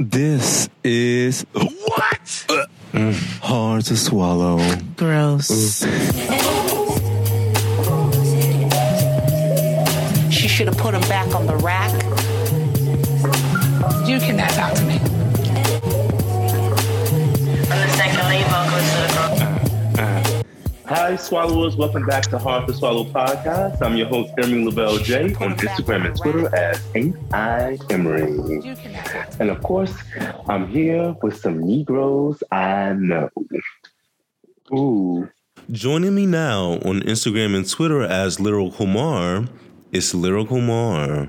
This is What? Uh, hard to swallow. Gross. She should have put him back on the rack. You cannot talk to me. Hi, Swallowers. Welcome back to Hard to Swallow podcast. I'm your host, Emery LaBelle J, on Instagram and Twitter as Ain't I Emery. You cannot talk to And of course, I'm here with some Negroes I know. Ooh. Joining me now on Instagram and Twitter as Lyrical Mar is Lyrical Mar.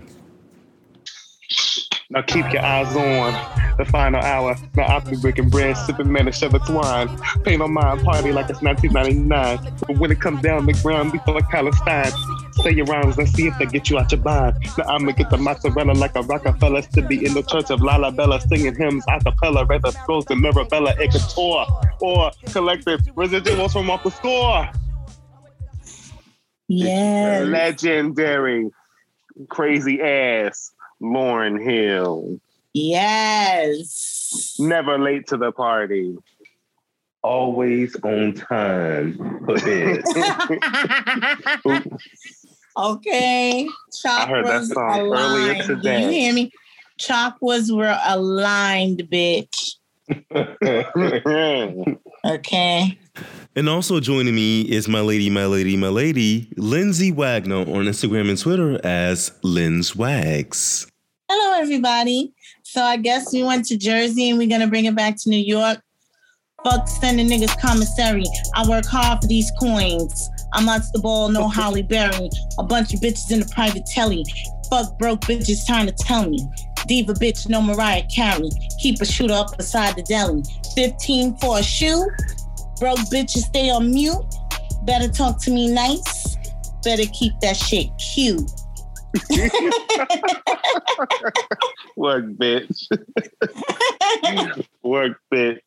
Now keep your eyes on the final hour. Now I'll be breaking bread, sipping man and Chevrolet wine. Pay no mind, party like it's 1999. But when it comes down the ground, before Palestine, say your rhymes and see if they get you out your bind. Now I'ma get the mozzarella like a Rockefeller to be in the church of Lalibela, singing hymns a cappella, rather goes to Mirabella, Ecuador, or collective residuals from off the score. Yeah. Legendary, crazy ass Lauryn Hill. Yes. Never late to the party. Always on time for bed. okay. I heard that Chakras song earlier aligned. today. Do you hear me? Chakras were aligned, bitch. Okay. And also joining me is my lady, my lady, my lady, Lindsay Wagner on Instagram and Twitter as Lynn's Wags. Hello, everybody. So I guess we went to Jersey and we're gonna bring it back to New York. Fuck sending niggas commissary. I work hard for these coins. I'm not the ball, no Halle Berry. A bunch of bitches in the private telly. Fuck broke bitches trying to tell me. Diva bitch, no Mariah Carey. Keep a shooter up beside the deli. 15 for a shoe. Broke bitches stay on mute. Better talk to me nice. Better keep that shit cute. Work, bitch. Work, bitch.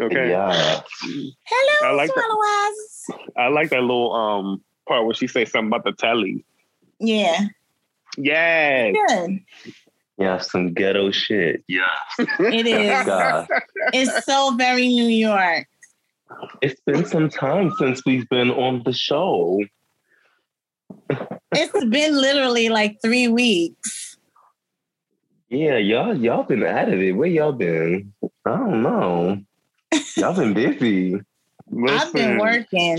Okay. yeah. Hello, I like that. I like that little um part where she says something about the telly. Yeah, Yes. good. Yeah, some ghetto shit. Yeah. It is. God. it's so very New York. It's been some time since we've been on the show. It's been literally like three weeks. Yeah, y'all y'all been at it. Where y'all been? I don't know. Y'all been busy. I've been working.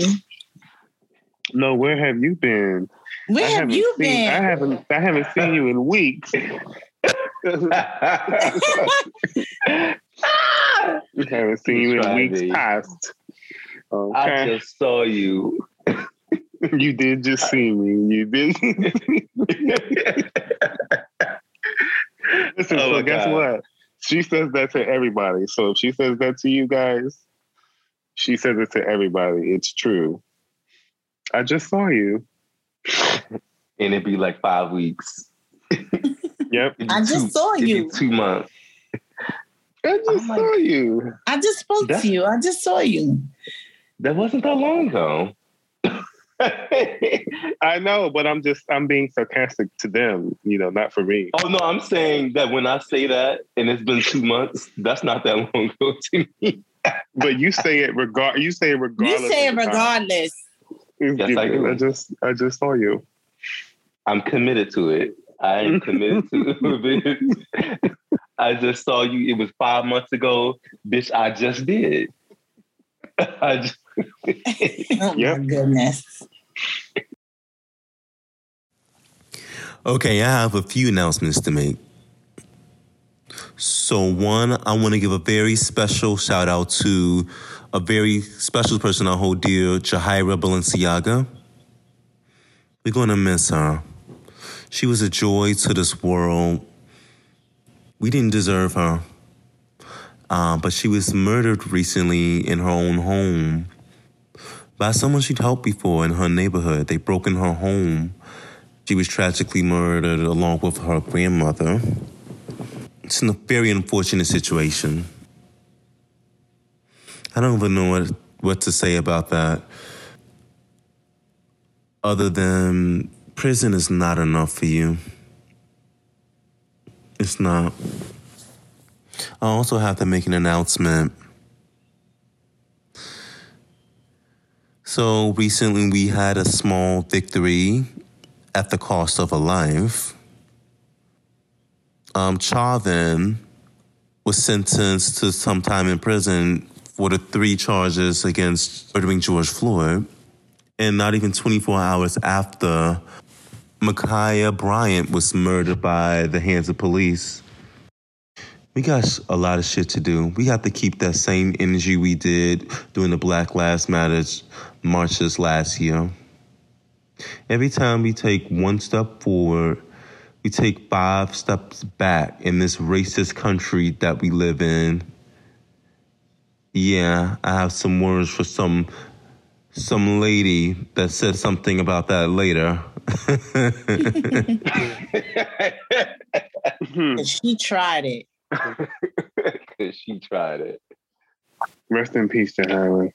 No, where have you been? Where I have you seen, I been? haven't I haven't seen you in weeks. I haven't seen you in weeks me. past. I just saw you. you did just see me. You did. Listen, Oh so guess God. what? She says that to everybody. So if she says that to you guys, she says it to everybody. It's true. I just saw you. and it'd be like five weeks. Yep. I just saw you. Two months. I just oh I'm like- saw you. I just spoke That's- to you. I just saw you. That wasn't that long ago. I know, but I'm just I'm being sarcastic to them, you know, not for me. oh no, I'm saying that when I say that and it's been two months, that's not that long ago to me. But you say it regard you say it regardless. You say it of the time. regardless. Yes, I do. I just I just saw you. I'm committed to it. I am committed to it. I just saw you. It was five months ago. Bitch, I just did. I just, Oh Yep. my goodness. Okay, I have a few announcements to make. So, one, I want to give a very special shout out to a very special person I hold dear, Jahaira Balenciaga. We're going to miss her. She was a joy to this world. We didn't deserve her. Uh, but she was murdered recently in her own home by someone she'd helped before in her neighborhood. They broke in her home. She was tragically murdered along with her grandmother. It's a very unfortunate situation. I don't even know what, what to say about that. Other than prison is not enough for you. It's not. I also have to make an announcement. So recently we had a small victory at the cost of a life. Um, Chauvin was sentenced to some time in prison for the three charges against murdering George Floyd. And not even 24 hours after, Ma'Khia Bryant was murdered by the hands of police. We got a lot of shit to do. We have to keep that same energy we did during the Black Lives Matters marches last year. Every time we take one step forward, we take five steps back in this racist country that we live in. Yeah, I have some words for some some lady that said something about that later. she tried it. Cause she tried it. Rest in peace, Jahaira.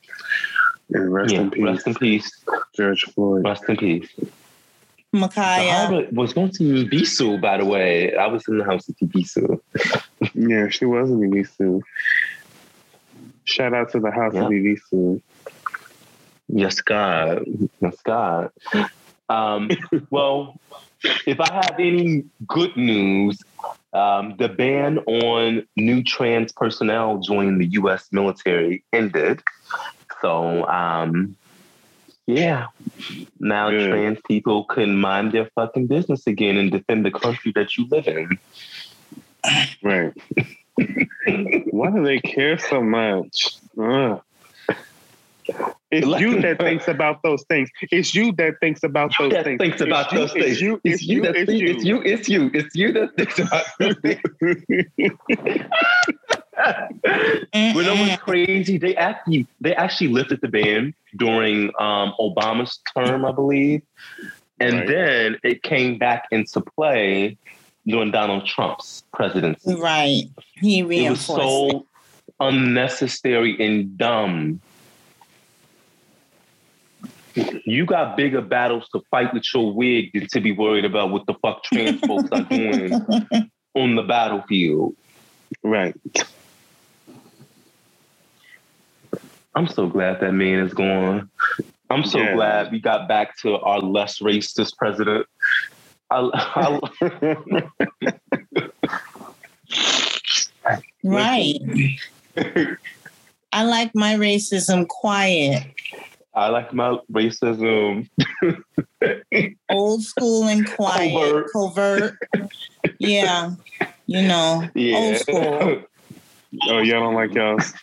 And rest yeah, in peace, rest in peace. George Floyd. Rest in peace. Ma'Khia. Jahaira was going to Ibisu, by the way. I was in the house at Ibisu. Yeah, she was in Ibisu. Shout out to the house Yeah. of Ibisu. Yes, God. Yes, God. Um, well, if I have any good news, um, the ban on new trans personnel joining the U.S. military ended. So, um, yeah, now Good. trans people can mind their fucking business again and defend the country that you live in. Right. Why do they care so much? Ugh. It's Let you that thinks about those things. It's you that thinks about those that things. thinks It's about you, those it's things. You, it's, you, that it's think- you. It's you. It's you. It's you that thinks about those things. You know what's crazy? They actually they actually lifted the ban during um, Obama's term, I believe, and Right. then it came back into play during Donald Trump's presidency. Right. He reinforced. It was reinforced. it. so unnecessary and dumb. You got bigger battles to fight with your wig than to be worried about what the fuck trans folks are doing on the battlefield. Right. I'm so glad that man is gone. I'm so Yeah. glad we got back to our less racist president. I, I, right. I like my racism quiet, I like my racism. old school and quiet, Covert. covert. Yeah. You know, Yeah. old school. Oh, y'all don't like y'all's.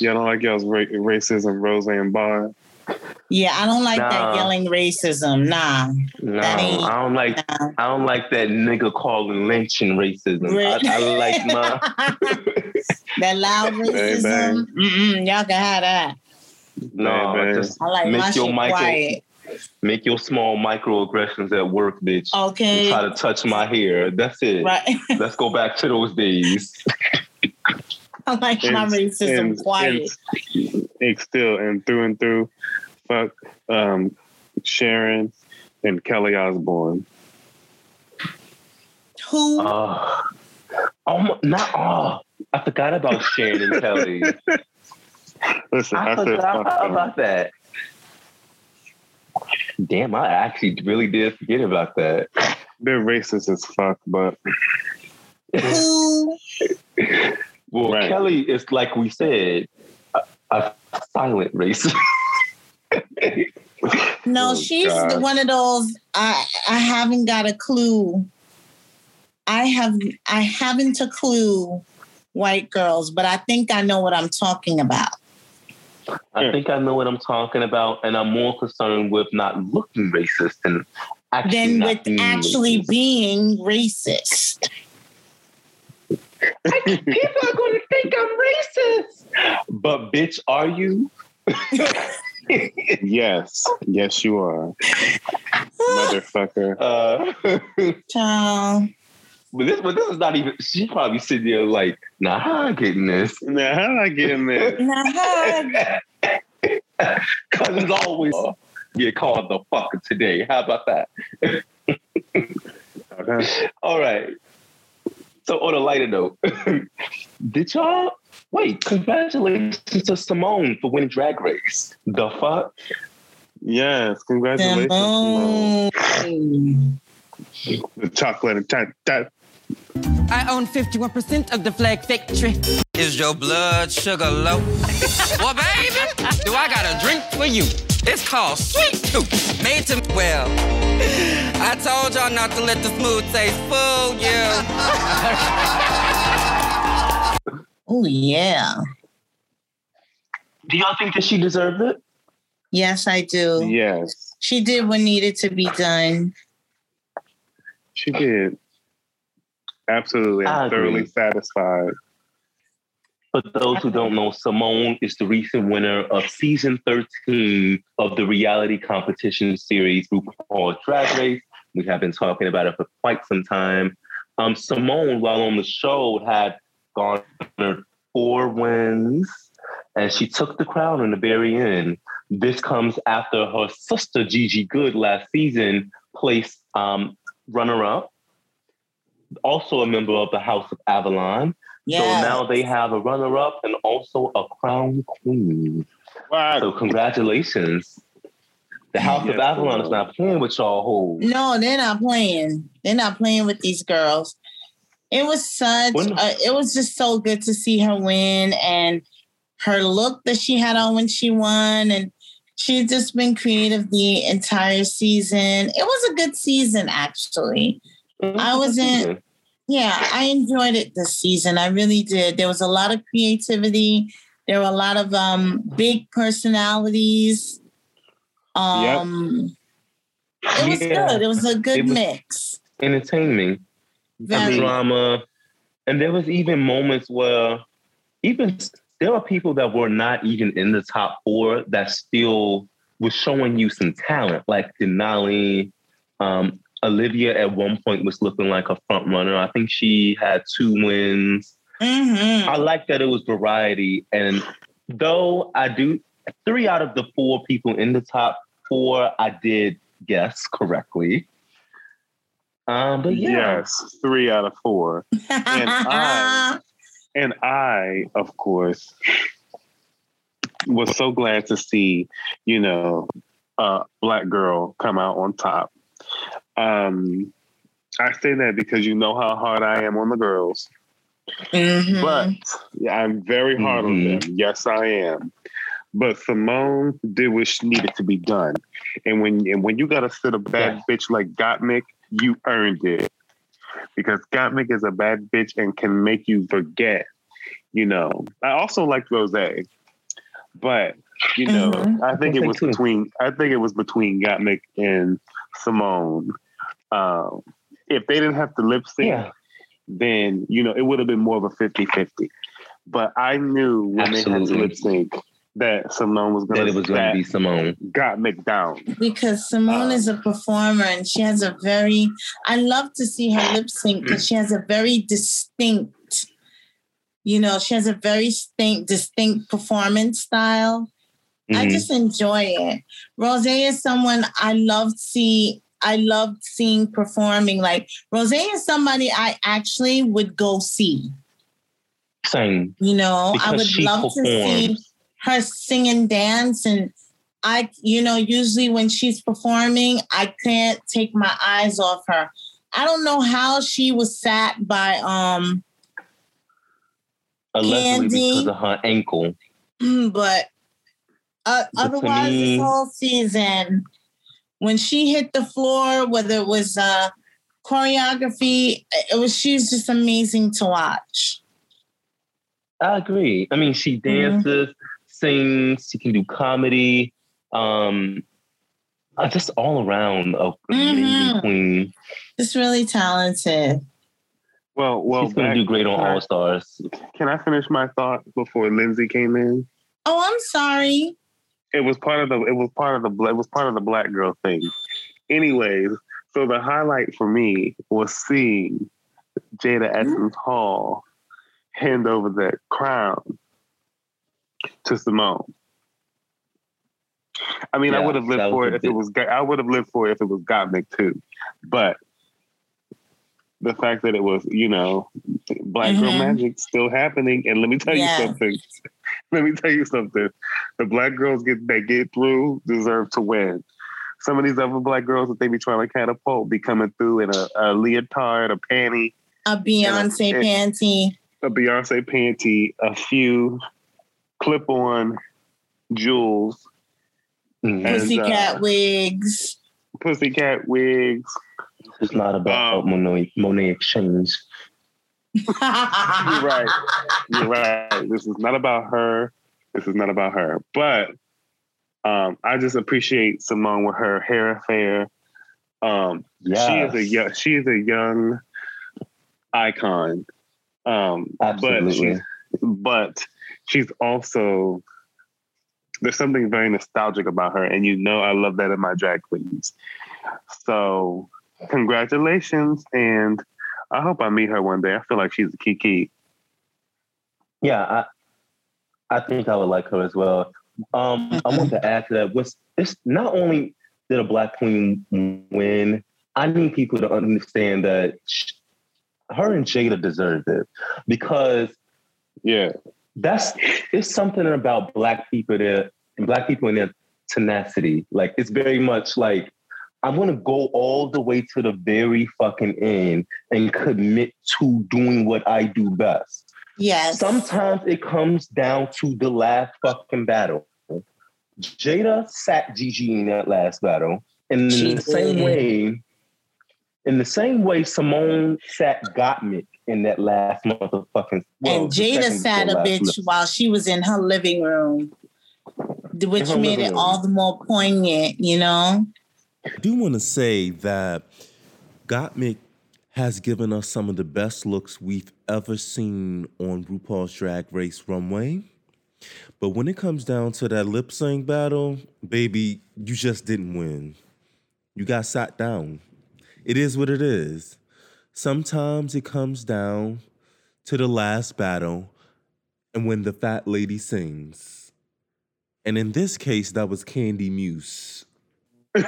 Y'all don't like y'all's ra- racism, Roseanne Barr. Yeah, I don't like Nah. that yelling racism. Nah. That I don't like. nah. I don't like that nigga calling lynching racism. Right. I, I like my that loud racism. Mm-mm, y'all can have that. No. Bang, bang. Just I like Make your shit micro- quiet. make your small microaggressions at work, bitch. Okay. Try to touch my hair. That's it. Right. Let's go back to those days. I like my And- racism and- quiet. and- and still and through and through, fuck um, Sharon and Kelly Osbourne. Who? Uh, oh, my, not oh. I forgot about Sharon and Kelly. Listen, I I, said forgot fuck them. about that. Damn, I actually really did forget about that. They're racist as fuck, but Who? Well, Right. Kelly is like we said, a, a silent racist. No, Oh, she's God. one of those. I I haven't got a clue. I have I haven't a clue. White girls, but I think I know what I'm talking about. I think I know what I'm talking about, and I'm more concerned with not looking racist than actually Then not with being actually racist. being racist. People are going to think I'm racist. But bitch, are you? yes, yes, you are, motherfucker. Uh, Child. But this, but this is not even. She probably sitting there like, nah, I'm getting this? Nah, how did I get in there? Nah, Cousins always uh-huh. get called the fucker today. How about that? Okay. All right. So on a lighter note, did y'all wait? Congratulations to Symone for winning Drag Race. The fuck? Yes, congratulations. Symone. Symone. The chocolate and tat, tat. I own 51% of the flag factory. Is your blood sugar low? well, baby, do I got a drink for you? It's called Sweet Tooth, made to well. I told y'all not to let the smooth taste fool you. Oh yeah. Do y'all think that she deserved it? Yes, I do. Yes, She did what needed to be done. she did. Absolutely. I'm thoroughly satisfied. For those who don't know, Symone is the recent winner of season 13 of the reality competition series RuPaul's Drag Race. We have been talking about it for quite some time. Um, Symone, while on the show, had garnered four wins, and she took the crown in the very end. This comes after her sister Gigi Goode last season placed um, runner-up, also a member of the House of Avalon. Yeah. So now they have a runner-up and also a crown queen. Wow. So congratulations. The House of Yes, Avalon is Lord. not playing with y'all hoes. No, they're not playing. They're not playing with these girls. It was such. When- uh, it was just so good to see her win and her look that she had on when she won, and she's just been creative the entire season. It was a good season, actually. I wasn't- Yeah, I enjoyed it this season. I really did. There was a lot of creativity. There were a lot of um, big personalities. Um, It was Yeah. good. It was a good was- mix. Entertaining, Very. drama. And there was even moments where even there are people that were not even in the top four that still was showing you some talent, like Denali. Um, Olivia at one point was looking like a front runner. I think she had two wins. Mhm. I like that it was variety. And though I do, three out of the four people in the top four, I did guess correctly. Um, but yeah, Yes, three out of four. and I- And I, of course, was so glad to see, you know, a black girl come out on top. Um, I say that because you know how hard I am on the girls, Mhm. but yeah, I'm very hard on Mhm. them. Yes, I am. But Symone did what she needed to be done, and when and when you got to sit a bad bitch like Gottmik, you earned it because Gottmik is a bad bitch and can make you forget. You know, I also liked Rosé, but you know, Mhm. I think it Rosé was too. between I think it was between Gottmik and Symone. Um, if they didn't have to lip sync, yeah, then you know it would have been more of a 50-50. But I knew when they had to lip sync that Symone was going it was to going to be Symone. Gottmik down. because Symone is a performer and she has a very I love to see her lip sync because she has a very distinct, you know, she has a very distinct, distinct performance style. I Mhm. just enjoy it. Rosé is someone I love see. I loved seeing performing. Like Rosé is somebody I actually would go see. Same. You know, I would love to see her sing and dance and I, you know, usually when she's performing, I can't take my eyes off her. I don't know how she was sat by um Allegedly Candy. because of her ankle. but uh, otherwise me- this whole season when she hit the floor whether it was uh choreography it was she's just amazing to watch I agree. I mean, she Mm-hmm. dances, sings, she can do comedy. Um, uh, just all around a amazing Mhm. queen. just really talented Well, well, She's gonna do great on All Stars. Can I finish my thought before Lindsay came in? oh i'm sorry It was part of the. It was part of the. It was part of the black girl thing. Anyways, so the highlight for me was seeing Jaida Essence Hall hand over the crown to Symone. I mean, I would have lived for it if bit- it was. I would have lived for it if it was Gottmik too, but the fact that it was, you know, black girl Mhm. magic still happening. And let me tell Yes. you something. Let me tell you something. The black girls get that get through deserve to win. Some of these other black girls that they be trying to catapult be coming through in a, a leotard, a panty, A Beyonce Yeah. panty. a Beyonce panty, a few clip-on jewels, Mhm. And, Pussycat uh, wigs. pussycat wigs. It's not about Um, Monet, Monét X Change. You're right. You're right. This is not about her. This is not about her. But um, I just appreciate Symone with her hair affair. Um, She is a young. She is a young icon. Um, but Absolutely. but she's also there's something very nostalgic about her, and you know I love that in my drag queens. So congratulations, and I hope I meet her one day. I feel like she's a kiki. Yeah, I I think I would like her as well. Um, I want to add to that. What's it's not only did a black queen win, I need people to understand that sh- her and Jaida deserved it because Yeah, that's it's something about black people that and black people in their tenacity. Like it's very much like I want to go all the way to the very fucking end and commit to doing what I do best. yes. Sometimes it comes down to the last fucking battle. Jaida sat Gigi in that last battle. And in the same way, in the same way, Symone sat Gottmik in that last motherfucking. well, and Jaida sat a bitch lip. while she was in her living room, which her made it room. all the more poignant, you know? I do want to say that Gottmik has given us some of the best looks we've ever seen on RuPaul's Drag Race runway. But when it comes down to that lip sync battle, baby, you just didn't win. You got sat down. It is what it is. Sometimes it comes down to the last battle and when the fat lady sings. And in this case, that was Kandy Muse.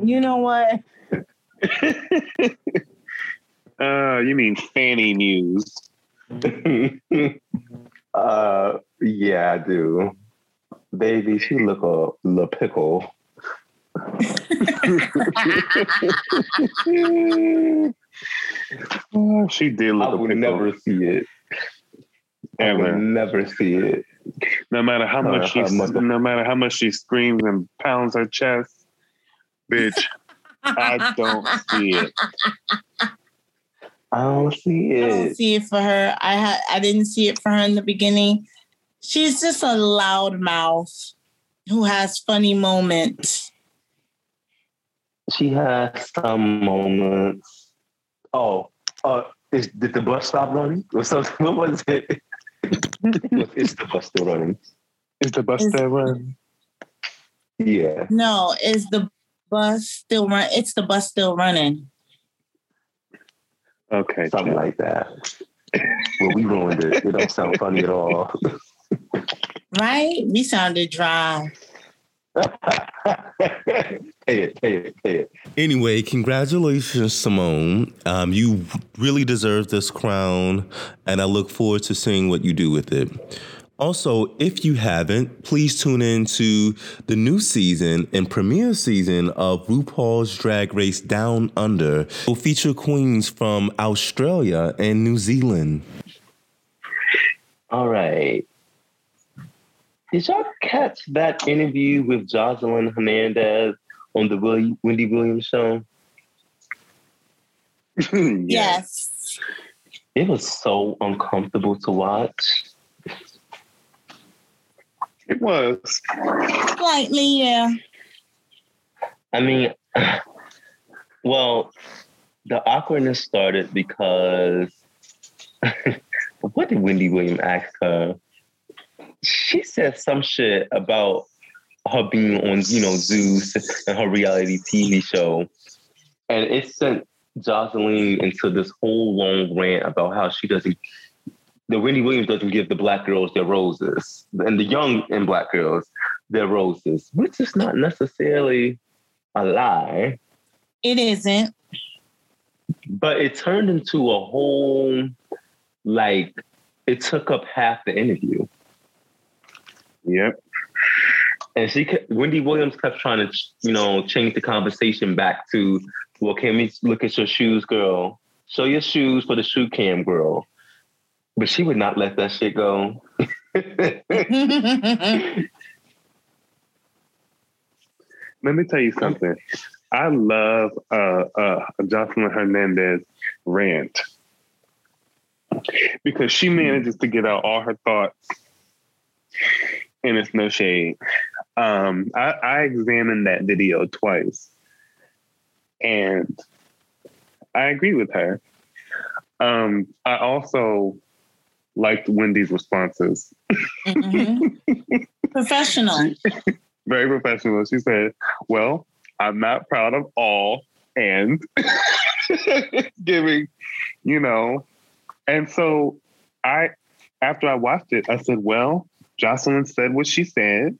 You know what? uh, you mean Fanny Muse? uh, yeah, I do. Baby, she look a little pickle. Oh, she did I look a would pickle. never see it. I would never see it. No matter how Uh, much she, her mother- no matter how much she screams and pounds her chest, bitch, I don't see it. I don't see it. I don't it. see it for her. I had I didn't see it for her in the beginning. She's just a loud mouth who has funny moments. She has some moments. Oh, uh, is did the bus stop running or something? What was it? is the bus still running? Is the bus Is- there run? Yeah. No, is the bus still run? It's the bus still running. Okay, Something chill. like that. Well, we ruined it. It don't sound funny at all. Right? We sounded dry. Pay it, pay it, pay it. Anyway, congratulations, Symone. Um, you really deserve this crown, and I look forward to seeing what you do with it. Also, if you haven't, please tune in to the new season and premiere season of RuPaul's Drag Race Down Under. Will feature queens from Australia and New Zealand. All right. Did y'all catch that interview with Joseline Hernandez on the Will- Wendy Williams show? Yes. It was so uncomfortable to watch. It was. Slightly, yeah. I mean, well, the awkwardness started because what did Wendy Williams ask her? She said some shit about her being on, you know, Zeus and her reality TV show. And it sent Joseline into this whole long rant about how she doesn't, that Wendy Williams doesn't give the black girls their roses and the young and black girls their roses, which is not necessarily a lie, It isn't. but it turned into a whole like it took up half the interview. Yep. And she, kept, Wendy Williams, kept trying to, you know, change the conversation back to, well, can we look at your shoes, girl? Show your shoes for the shoe cam, girl. But she would not let that shit go. Let me tell you something. I love uh, uh, Joseline Hernandez rant because she manages to get out all her thoughts, and it's no shade. Um, I, I examined that video twice, and I agree with her. Um, I also liked Wendy's responses. Mhm. Professional. very professional. She said, Well, I'm not proud of all and giving, you know. And so I, after I watched it, I said, Well, Joseline said what she said.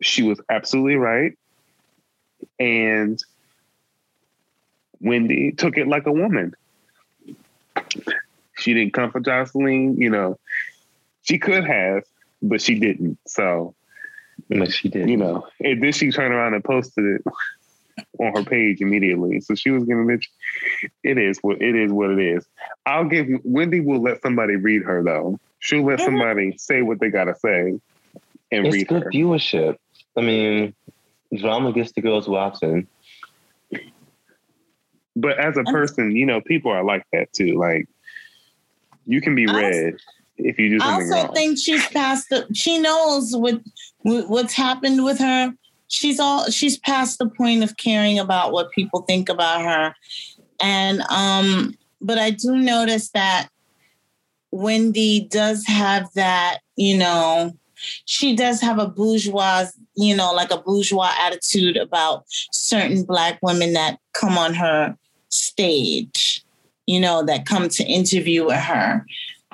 She was absolutely right. And Wendy took it like a woman. She didn't come for Joseline, you know. She could have, but she didn't. So But she did. you know, and then she turned around and posted it on her page immediately. So she was gonna bitch. It is what it is what it is. I'll give Wendy will let somebody read her though. She'll let somebody say what they gotta say and It's read good her. viewership. I mean, drama gets the girls watching. But as a person, you know, people are like that too. Like you can be I also- read if you do something I also wrong. think she's past the. She knows what what- what's happened with her. She's all. She's past the point of caring about what people think about her, and um. But I do notice that Wendy does have that. You know, she does have a bourgeois. You know, like a bourgeois attitude about certain black women that come on her stage. You know, that come to interview with her.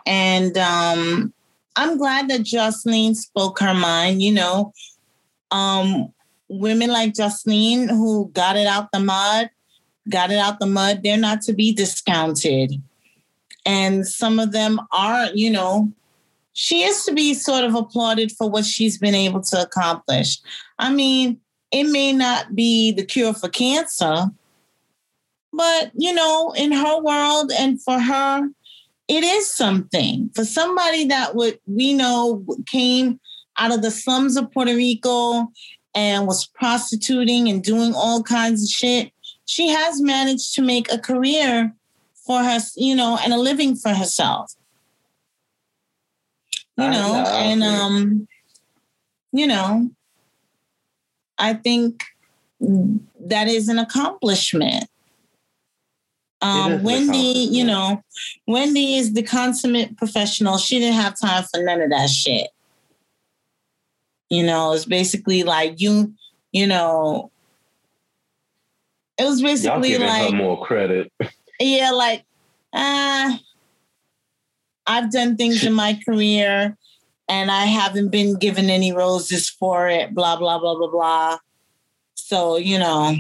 And um, I'm glad that Joseline spoke her mind. You know, um, women like Joseline who got it out the mud, got it out the mud, they're not to be discounted. And some of them are, you know, she is to be sort of applauded for what she's been able to accomplish. I mean, it may not be the cure for cancer, but, you know, in her world and for her, it is something for somebody that would we know came out of the slums of Puerto Rico and was prostituting and doing all kinds of shit. She has managed to make a career for her, you know, and a living for herself. You know, know, and um, you know, I think that is an accomplishment. Um, Wendy, you know, Wendy is the consummate professional. She didn't have time for none of that shit. You know, it's basically like you, you know, it was Y'all basically giving like, her more credit. yeah, like, ah, I've done things in my career and I haven't been given any roses for it, blah, blah, blah, blah, blah. So, you know,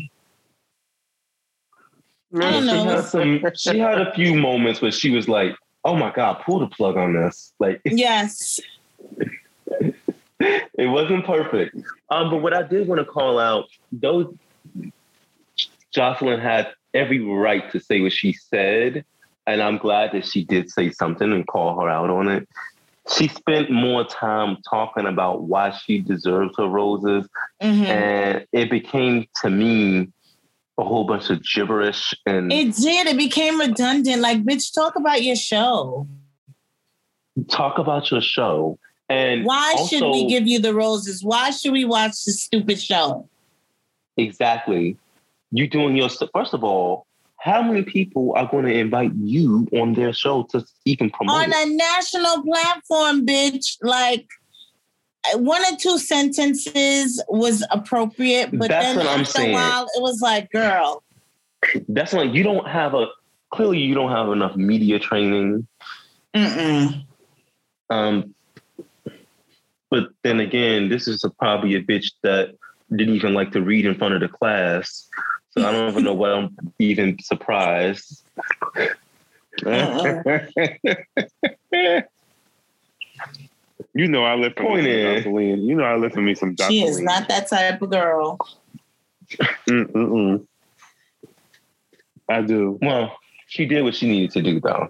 I don't She know. had some. She had a few moments where she was like, "Oh my god, pull the plug on this!" Like yes. it wasn't perfect. Um, but what I did want to call out, though, Joseline had every right to say what she said, and I'm glad that she did say something and call her out on it. She spent more time talking about why she deserves her roses, Mhm. and it became to me a whole bunch of gibberish and It did. It became redundant. Like, bitch, talk about your show. talk about your show. And Why should we give you the roses? Why should we watch this stupid show? Exactly. You doing your first of all, how many people are going to invite you on their show to even promote On it? a national platform, bitch. Like, one or two sentences was appropriate, but That's then after saying. a while, it was like, girl, That's like you don't have a clearly you don't have enough media training. mm-mm. Um, but then again, this is a, probably a bitch that didn't even like to read in front of the class. So I don't even know why I'm even surprised. you know I live for Point me some is- You know I live for me some Joseline. She is not that type of girl. Mm-mm-mm. I do. Well, she did what she needed to do, though.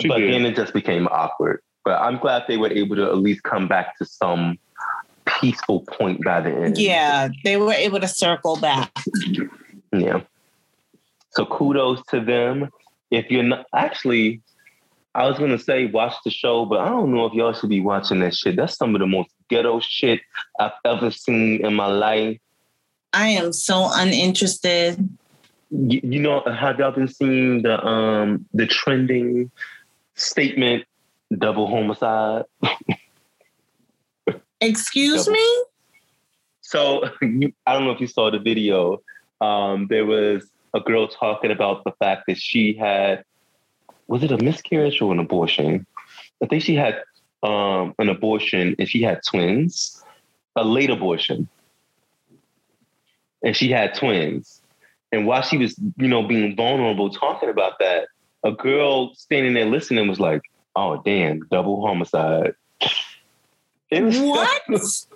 She but did. then it just became awkward. But I'm glad they were able to at least come back to some peaceful point by the end. Yeah, they were able to circle back. Yeah. So kudos to them. If you're not actually, I was gonna say watch the show, but I don't know if y'all should be watching that shit. That's some of the most ghetto shit I've ever seen in my life. I am so uninterested. You, you know, have y'all been seeing the um the trending statement double homicide? Excuse Double. me? So you, I don't know if you saw the video. Um, there was a girl talking about the fact that she had was it a miscarriage or an abortion? I think she had um, an abortion and she had twins, a late abortion, and she had twins. And while she was, you know, being vulnerable, talking about that, a girl standing there listening was like, "Oh, damn, double homicide." It was What?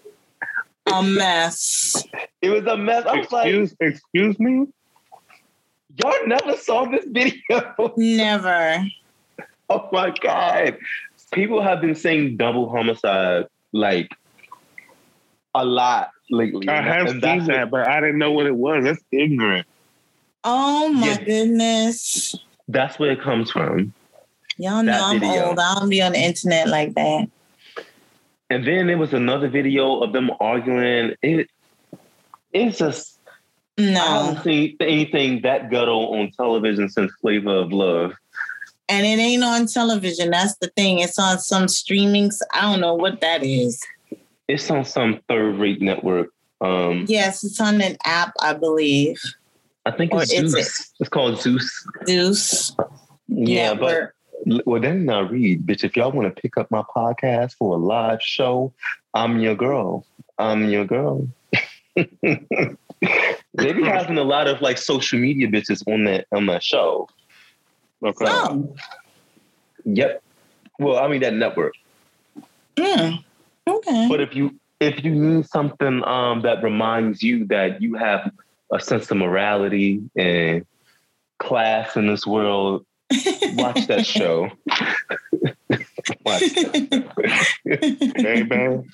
A mess. It was a mess. I was like, Excuse, excuse me. y'all never saw this video. Never. oh my god. People have been saying double homicide like a lot lately. I have And seen that, but I didn't know what it was. That's ignorant. Oh my Yeah. goodness. That's where it comes from. Y'all know That I'm video. old. I don't be on the internet like that. And then there was another video of them arguing. It it's just no. I No. haven't seen anything that ghetto on television since Flavor of Love. And it ain't on television. That's the thing. It's on some streamings. I don't know what that is. It's on some third rate network. Um Yes, it's on an app, I believe. I think it's Zeus. It's called Zeus. Zeus. Yeah, Network. But well, then not read, bitch. If y'all want to pick up my podcast for a live show, I'm your girl. I'm your girl. they be having a lot of like social media bitches on that on that show. Okay. Oh. Yep. Well, I mean that network. Mm. Okay. But if you if you need something um, that reminds you that you have a sense of morality and class in this world, watch that show. watch that. Hey, man.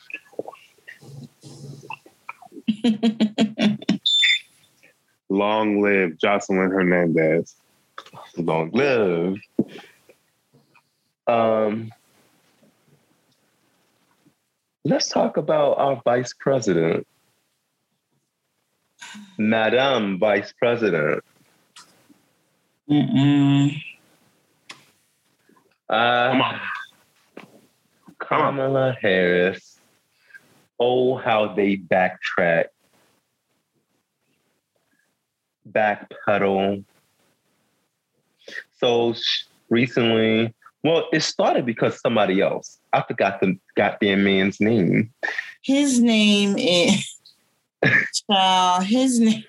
Long live Joseline Hernandez. long live. Um, let's talk about our vice president, Madam Vice President. Mm-mm. Uh, Come on. Kamala Harris. Oh, how they backtrack, backpedal. So recently, well, it started because somebody else. I forgot the goddamn man's name. His name is Child. His name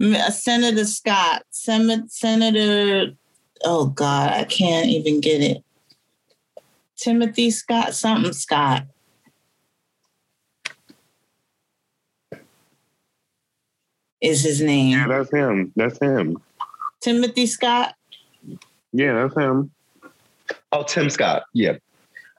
uh, Senator Scott. Sem- Senator oh God, I can't even get it. Timothy Scott, something Scott. Is his name. Yeah, that's him. That's him. Timothy Scott? Yeah, that's him. Oh, Tim Scott. Yeah.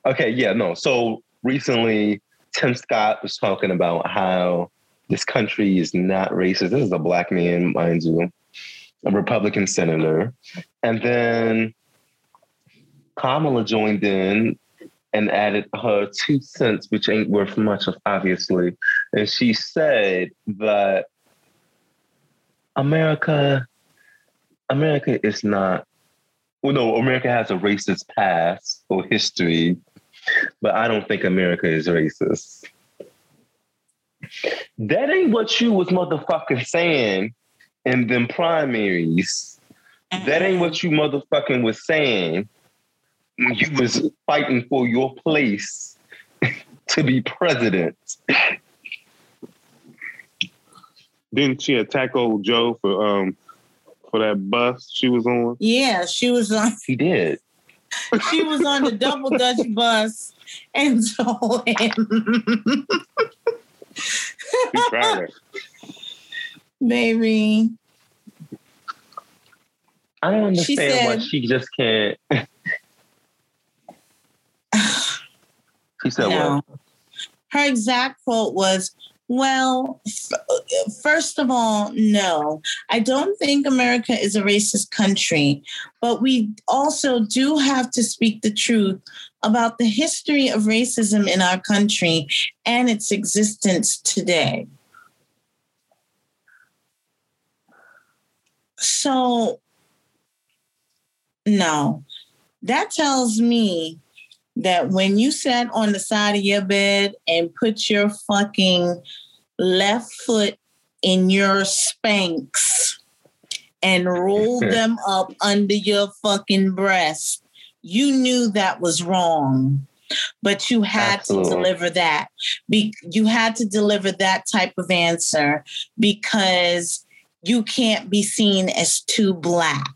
Okay. Yeah. No. So recently, Tim Scott was talking about how this country is not racist. This is a black man, mind you, a Republican senator. And then Kamala joined in and added her two cents, which ain't worth much, of obviously. And she said that America, America is not well, no, America has a racist past or history, but I don't think America is racist. That ain't what you was motherfucking saying in them primaries. That ain't what you motherfucking was saying. when You was fighting for your place to be president. Didn't she attack old Joe for um for that bus she was on? Yeah, she was on. He did. She was on the double Dutch bus and told him, She tried it. "Baby, I don't She understand why said- she just can't. she said no." what? Her exact quote was, "Well, f- first of all, no, I don't think America is a racist country, but we also do have to speak the truth." About the history of racism in our country and its existence today. So, no, that tells me that when you sat on the side of your bed and put your fucking left foot in your spanks and rolled them up under your fucking breast, you knew that was wrong. But you had Absolutely. to deliver that. Be- you had to deliver that type of answer because you can't be seen as too black.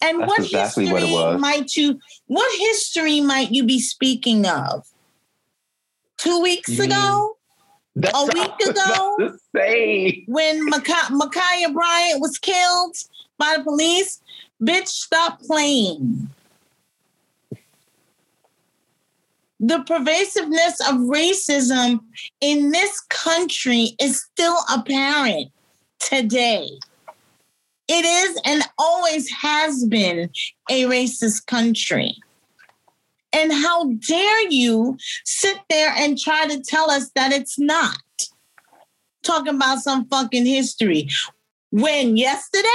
And That's what exactly history what might you what history might you be speaking of? Two weeks Mm. ago? That's A week ago? when Ma'Khia Bryant was killed by the police, bitch, stop playing. The pervasiveness of racism in this country is still apparent today. It is and always has been a racist country. And how dare you sit there and try to tell us that it's not? talking about some fucking history. When yesterday?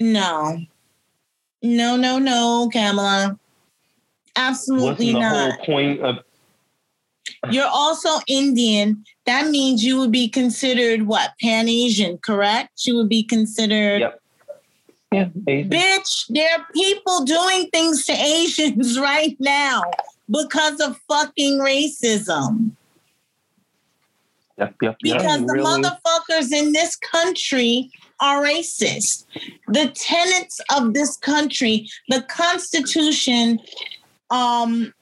No. No, no, no, Kamala. Absolutely Wasn't the not. whole point of You're also Indian. That means you would be considered what? Pan Asian, correct? You would be considered. Yep. yeah, Asian. Bitch, there are people doing things to Asians right now because of fucking racism. Yep, yep, yep. because the really? motherfuckers in this country are racist. The tenets of this country, the Constitution, um,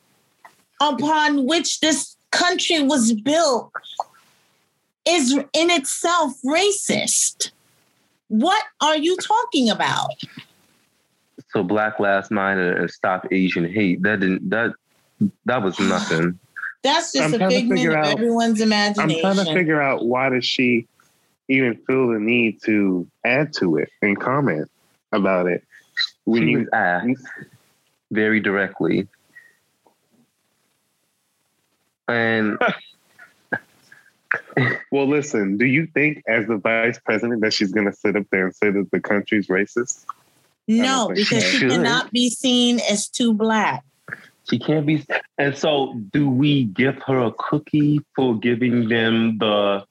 upon which this country was built, is in itself racist. What are you talking about? So Black Lives Matter and Stop Asian Hate. That didn't that that was nothing. That's just I'm a trying to figment figure of out- everyone's imagination. I'm trying to figure out why does she even feel the need to add to it and comment about it when she you was asked very directly. And well listen do you think as the vice president that she's going to sit up there and say that the country's racist no, because she she cannot be seen as too black. she can't be and so do we give her a cookie for giving them the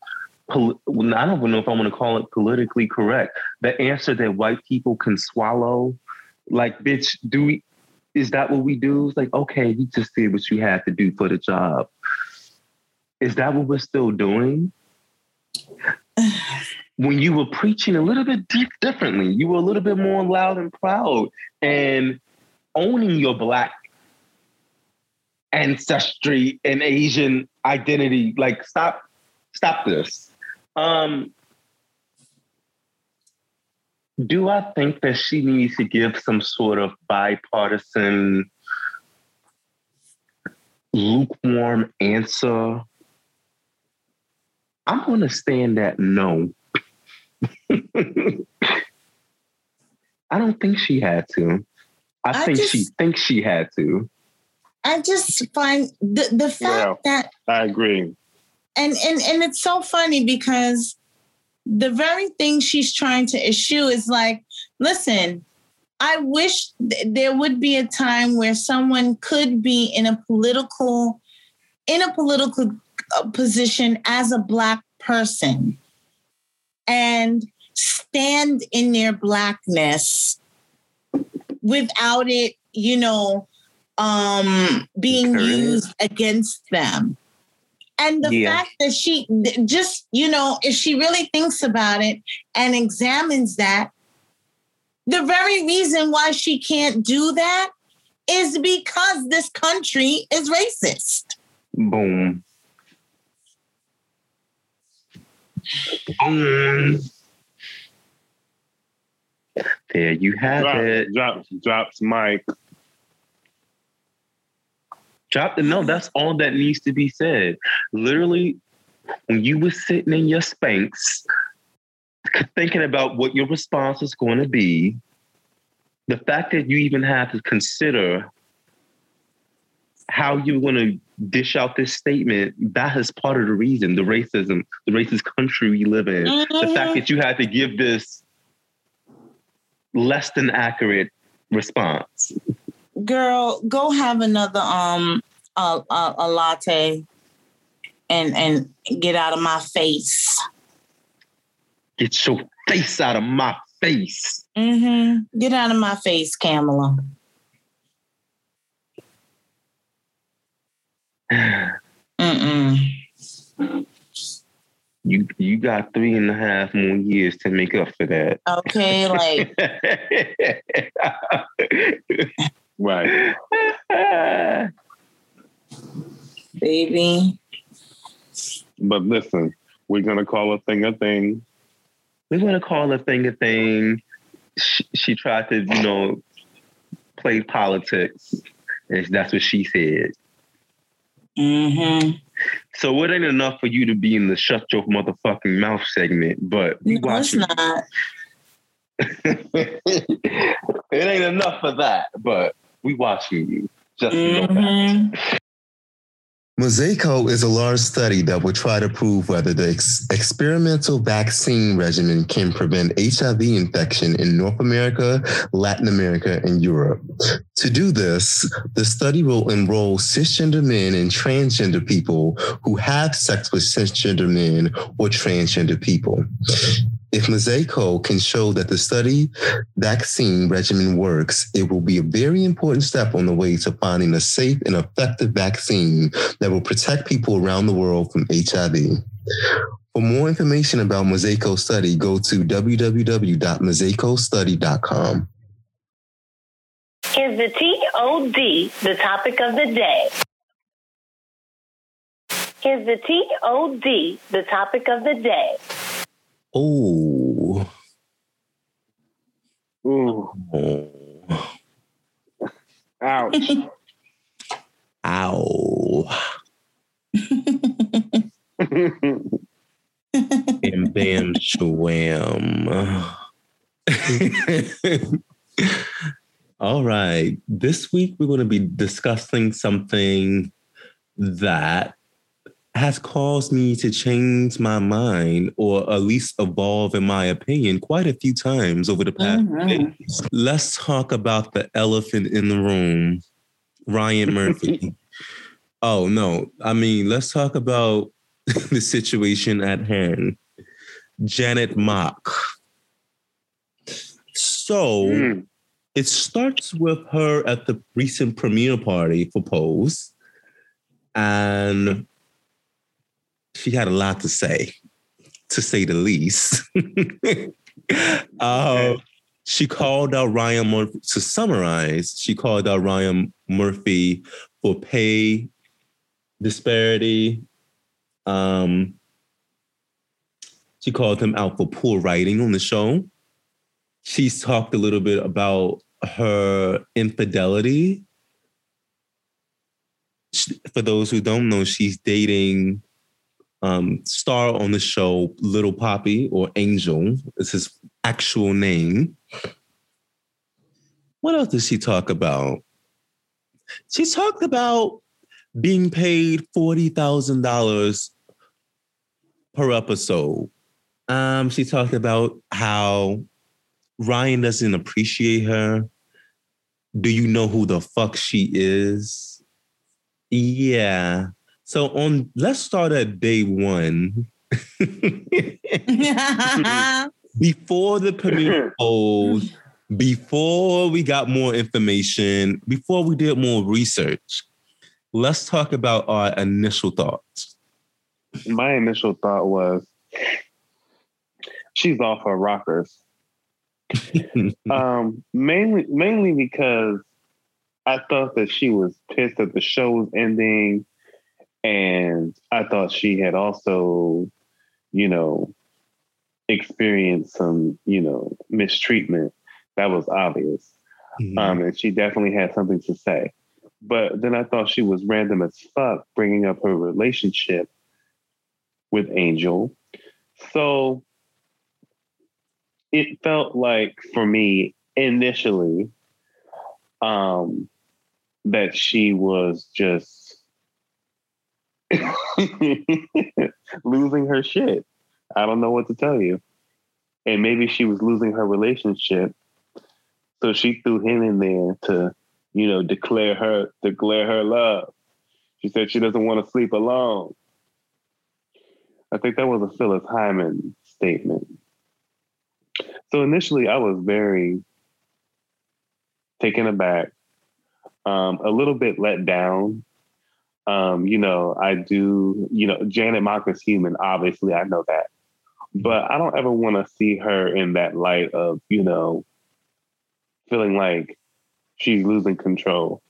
pol- well, I don't even know if I want to call it politically correct. The answer that white people can swallow. Like, bitch, do we is that what we do? It's like, okay, you just did what you had to do for the job. Is that what we're still doing? when you were preaching a little bit di- differently, you were a little bit more loud and proud and owning your black ancestry and Asian identity. Like, stop, stop this. Um, do I think that she needs to give some sort of bipartisan, lukewarm answer? I'm going to stand that no. I don't think she had to. I, I think just- she thinks she had to. I just find the the fact that i agree and and and it's so funny because the very thing she's trying to issue is like, listen, I wish th- there would be a time where someone could be in a political in a political position as a black person and stand in their blackness without it, you know, um, being used against them. And the Yeah. fact that she just, you know, if she really thinks about it and examines that, the very reason why she can't do that is because this country is racist. Boom. Boom. There you have Drop, it. drops, drops, Mike. Drop the no. That's all that needs to be said. Literally, when you were sitting in your spanks, thinking about what your response is going to be, the fact that you even have to consider how you're going to dish out this statement, that is part of the reason the racism, the racist country we live in. The fact that you had to give this less than accurate response. Girl, go have another um a, a, a latte and and get out of my face. Get your face out of my face. Mm-hmm. Get out of my face, Kamala. Mm-mm. You you got three and a half more years to make up for that. Okay, like Right. baby. But listen, we're gonna call a thing a thing. We're gonna call a thing a thing. She, she tried to, you know, play politics. And that's what she said. Mm-hmm. So it ain't enough for you to be in the shut your motherfucking mouth segment, but we No, it's watching. not. it ain't enough for that, but we watching you. Just know that. Mhm. Mosaico is a large study that will try to prove whether the ex- experimental vaccine regimen can prevent HIV infection in North America, Latin America, and Europe. To do this, the study will enroll cisgender men and transgender people who have sex with cisgender men or transgender people. If Mosaico can show that the study vaccine regimen works, it will be a very important step on the way to finding a safe and effective vaccine that will protect people around the world from HIV. For more information about Mosaico study, go to www.mosaicostudy.com. Is the TOD the topic of the day? Is the TOD the topic of the day? Oh. Ooh, oh. ouch. Ow. Bam bam shwam. All right. This week we're going to be discussing something that has caused me to change my mind or at least evolve in my opinion quite a few times over the past Mhm. days. Let's talk about the elephant in the room, Ryan Murphy. oh no, I mean, let's talk about the situation at hand. Janet Mock. So Mm. it starts with her at the recent premiere party for Pose. And she had a lot to say, to say the least. uh, she called out Ryan Murphy, to summarize, she called out Ryan Murphy for pay disparity. Um, she called him out for poor writing on the show. She's talked a little bit about her infidelity. She- For those who don't know, she's dating um, star on the show, Little Papi or Angel. Is his actual name. What else did she talk about? She talked about being paid forty thousand dollars per episode. Um, she talked about how Ryan doesn't appreciate her. Do you know who the fuck she is? Yeah. So on let's start at day one. Before the premiere polls, before we got more information, before we did more research, let's talk about our initial thoughts. My initial thought was she's off her rockers. um, mainly, mainly because I thought that she was pissed that the show was ending, and I thought she had also, you know, experienced some, you know, mistreatment. That was obvious, Mhm. um, and she definitely had something to say. But then I thought she was random as fuck, bringing up her relationship with Angel. So it felt like for me initially um that she was just losing her shit. I don't know what to tell you. And maybe she was losing her relationship. So she threw him in there to, you know, declare her declare her love. She said she doesn't want to sleep alone. I think that was a Phyllis Hyman statement. So initially, I was very taken aback, um, a little bit let down. Um, you know, I do, you know, Janet Mock is human, obviously, I know that. But I don't ever want to see her in that light of, you know, feeling like she's losing control.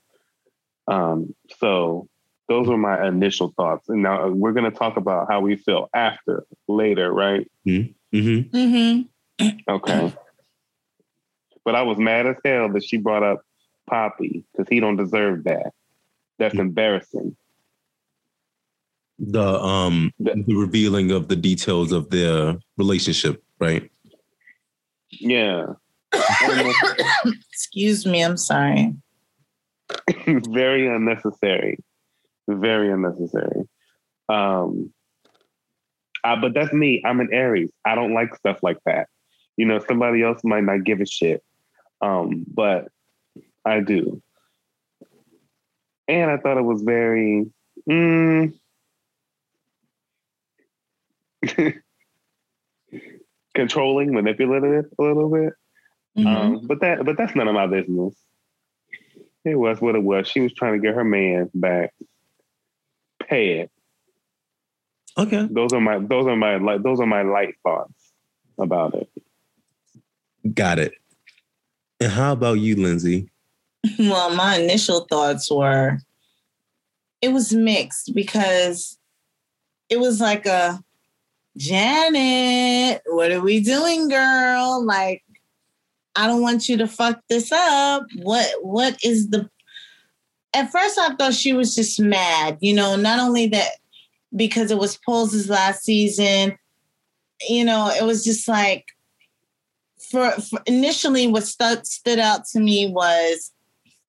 Um, so those were my initial thoughts. And now we're going to talk about how we feel after later, right? Mm-hmm. Mm-hmm. Okay. But I was mad as hell that she brought up Papi because he don't deserve that. That's embarrassing. The um the revealing of the details of their relationship, right? Yeah. Excuse me, I'm sorry. Very unnecessary. Very unnecessary. Um uh, but that's me. I'm an Aries. I don't like stuff like that. You know, somebody else might not give a shit. Um, but I do. And I thought it was very mm, controlling, manipulative a little bit. Mhm. Um, but that but that's none of my business. It was what it was. She was trying to get her man back. Pay it. Okay. Those are my those are my like those are my light thoughts about it. Got it. And how about you, Lindsay? well, my initial thoughts were it was mixed because it was like a Janet, what are we doing, girl? Like, I don't want you to fuck this up. What what is the at first I thought she was just mad, you know, not only that because it was Pose's last season, you know, it was just like for, for initially what stuck stood out to me was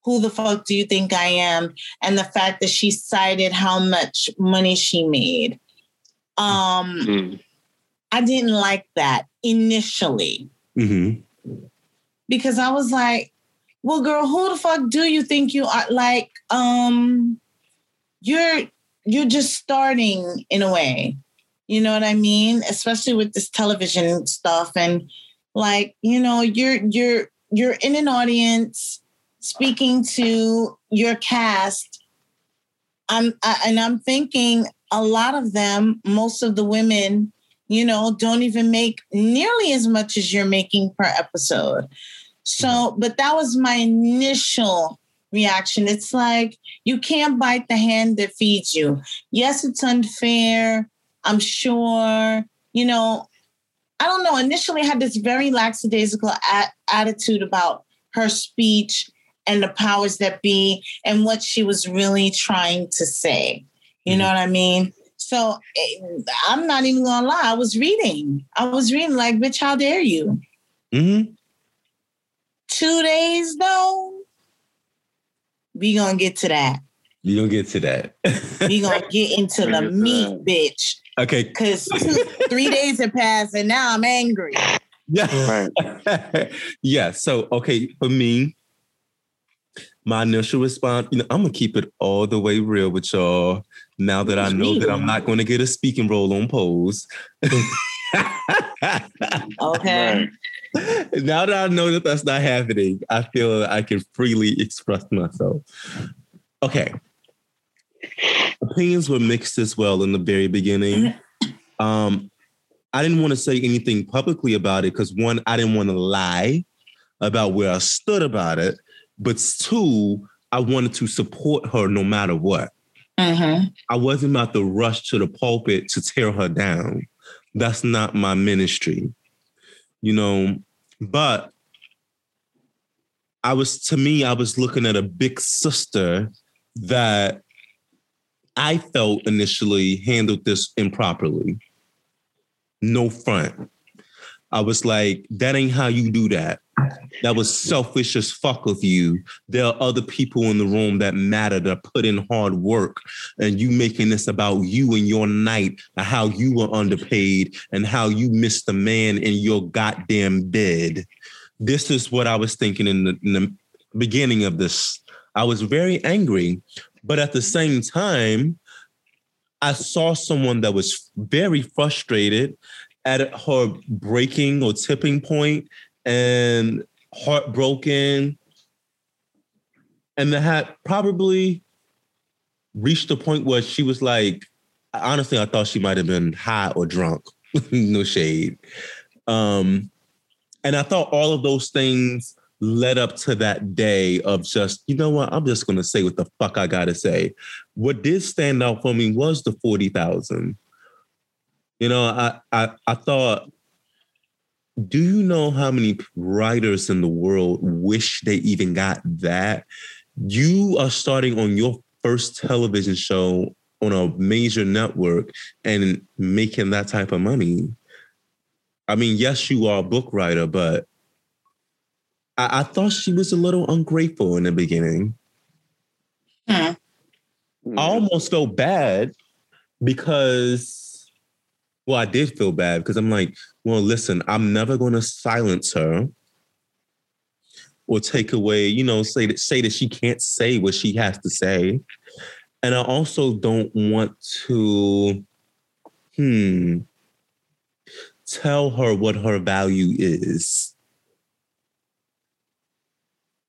who the fuck do you think I am? And the fact that she cited how much money she made. Um, Mm. I didn't like that initially Mm-hmm. because I was like, well, girl, who the fuck do you think you are? Like, um, you're you're just starting in a way. You know what I mean? Especially with this television stuff and like, you know, you're you're you're in an audience speaking to your cast. I'm I, and I'm thinking a lot of them, most of the women, you know, don't even make nearly as much as you're making per episode. So, but that was my initial reaction. It's like you can't bite the hand that feeds you. Yes, it's unfair. I'm sure, you know, I don't know. Initially, I had this very lackadaisical a- attitude about her speech and the powers that be and what she was really trying to say. You know what I mean? So eh, I'm not even gonna lie. I was reading. I was reading like, bitch, how dare you? Mm-hmm. Two days though. We gonna get to that. You gonna get to that. We gonna get into the meat, bitch. okay. Cause two, three days have passed and now I'm angry. Yeah. yeah. So, okay, for me, my initial response, you know, I'm gonna keep it all the way real with y'all. Now that I know that I'm not gonna get a speaking role on pose. Okay. now that I know that that's not happening, I feel I can freely express myself. Okay. Opinions were mixed as well in the very beginning. Um, I didn't want to say anything publicly about it because one, I didn't want to lie about where I stood about it, but two, I wanted to support her no matter what. Mm-hmm. I wasn't about to rush to the pulpit to tear her down. That's not my ministry, you know. But I was, to me, I was looking at a big sister that I felt initially handled this improperly. No front. I was like, that ain't how you do that. That was selfish as fuck of you. There are other people in the room that matter that put in hard work, and you making this about you and your night and how you were underpaid and how you missed the man in your goddamn bed. This is what I was thinking in the, in the beginning of this. I was very angry, but at the same time, I saw someone that was very frustrated at her breaking or tipping point and heartbroken. And that had probably reached a point where she was like honestly i thought she might have been high or drunk no shade. Um and i thought all of those things led up to that day of just you know what i'm just going to say what the fuck i gotta say. What did stand out for me was the 40000 you know I, I i thought do you know how many writers in the world wish they even got that? You are starting on your first television show on a major network and making that type of money. I mean, yes, you are a book writer, but I, I thought she was a little ungrateful in the beginning. Hmm. I almost felt bad because, well, I did feel bad because I'm like, well, listen, I'm never going to silence her or take away, you know, say that say that she can't say what she has to say. And I also don't want to hmm tell her what her value is.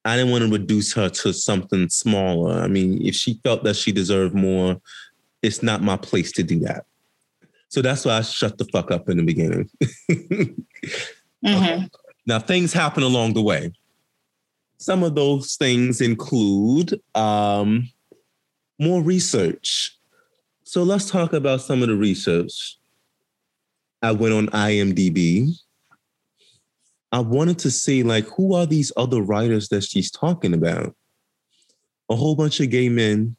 I didn't want to reduce her to something smaller. I mean, if she felt that she deserved more, it's not my place to do that. So that's why I shut the fuck up in the beginning. Mm-hmm. Now, things happen along the way. Some of those things include um, more research. So let's talk about some of the research. I went on IMDb. I wanted to see like who are these other writers that she's talking about? A whole bunch of gay men.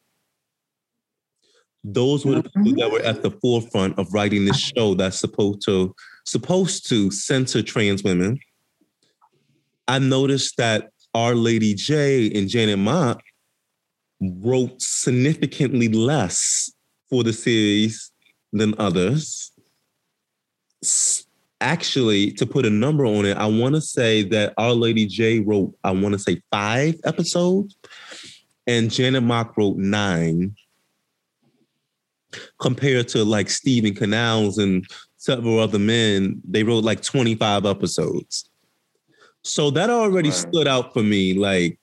Those were the mm-hmm. people that were at the forefront of writing this uh-huh. show that's supposed to supposed to censor trans women. I noticed that Our Lady J and Janet Mock wrote significantly less for the series than others. Actually, to put a number on it, I want to say that Our Lady J wrote, I want to say five episodes, and Janet Mock wrote nine, compared to like Steven Canals and several other men, they wrote like 25 episodes. So that already Right. stood out for me. Like,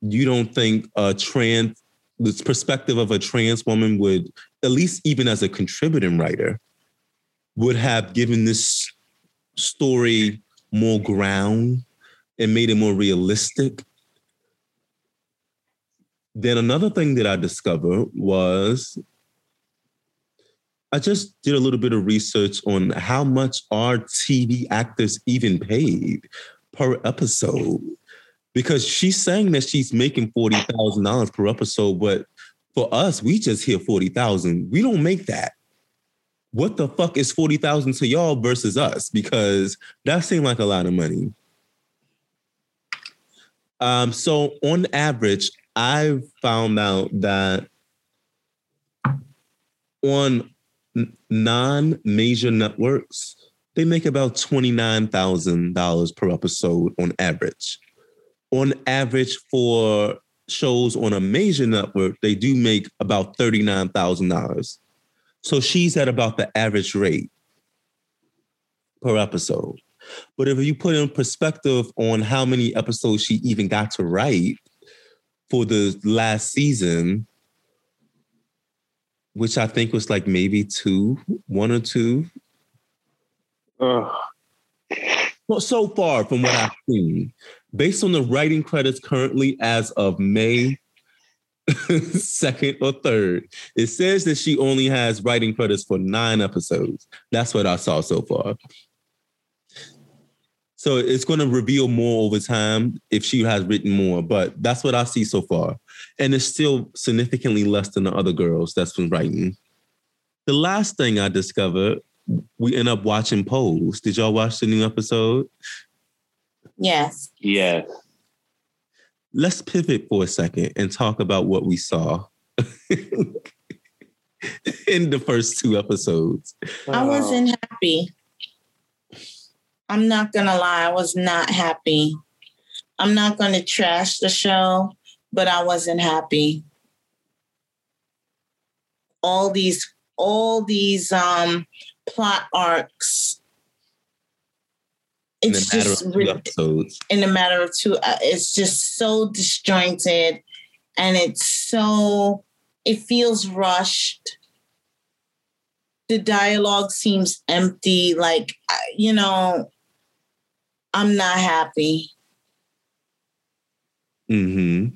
you don't think a trans, this perspective of a trans woman would, at least even as a contributing writer, would have given this story more ground and made it more realistic. Then another thing that I discovered was I just did a little bit of research on how much are TV actors even paid per episode. Because she's saying that she's making forty thousand dollars per episode, but for us, we just hear forty thousand. We don't make that. What the fuck is forty thousand to y'all versus us? Because that seemed like a lot of money. Um, so on average, I found out that on non-major networks, they make about $29,000 per episode on average. On average for shows on a major network, they do make about $39,000. So she's at about the average rate per episode. But if you put in perspective on how many episodes she even got to write for the last season, which I think was like maybe two, one or two. Ugh. Well, so far from what I've seen, based on the writing credits currently as of May second or third, it says that she only has writing credits for nine episodes. That's what I saw so far. So it's going to reveal more over time if she has written more, but that's what I see so far. And it's still significantly less than the other girls that's been writing. The last thing I discovered, we end up watching Pose. Did y'all watch the new episode? Yes. Yes. Let's pivot for a second and talk about what we saw in the first two episodes. I wasn't happy. I'm not gonna lie, I was not happy. I'm not gonna trash the show, but I wasn't happy. All these, all these um plot arcs. It's matter just of two episodes. in a matter of two. uh, It's just so disjointed, and it's so. It feels rushed. The dialogue seems empty. Like you know, I'm not happy. Mm-hmm.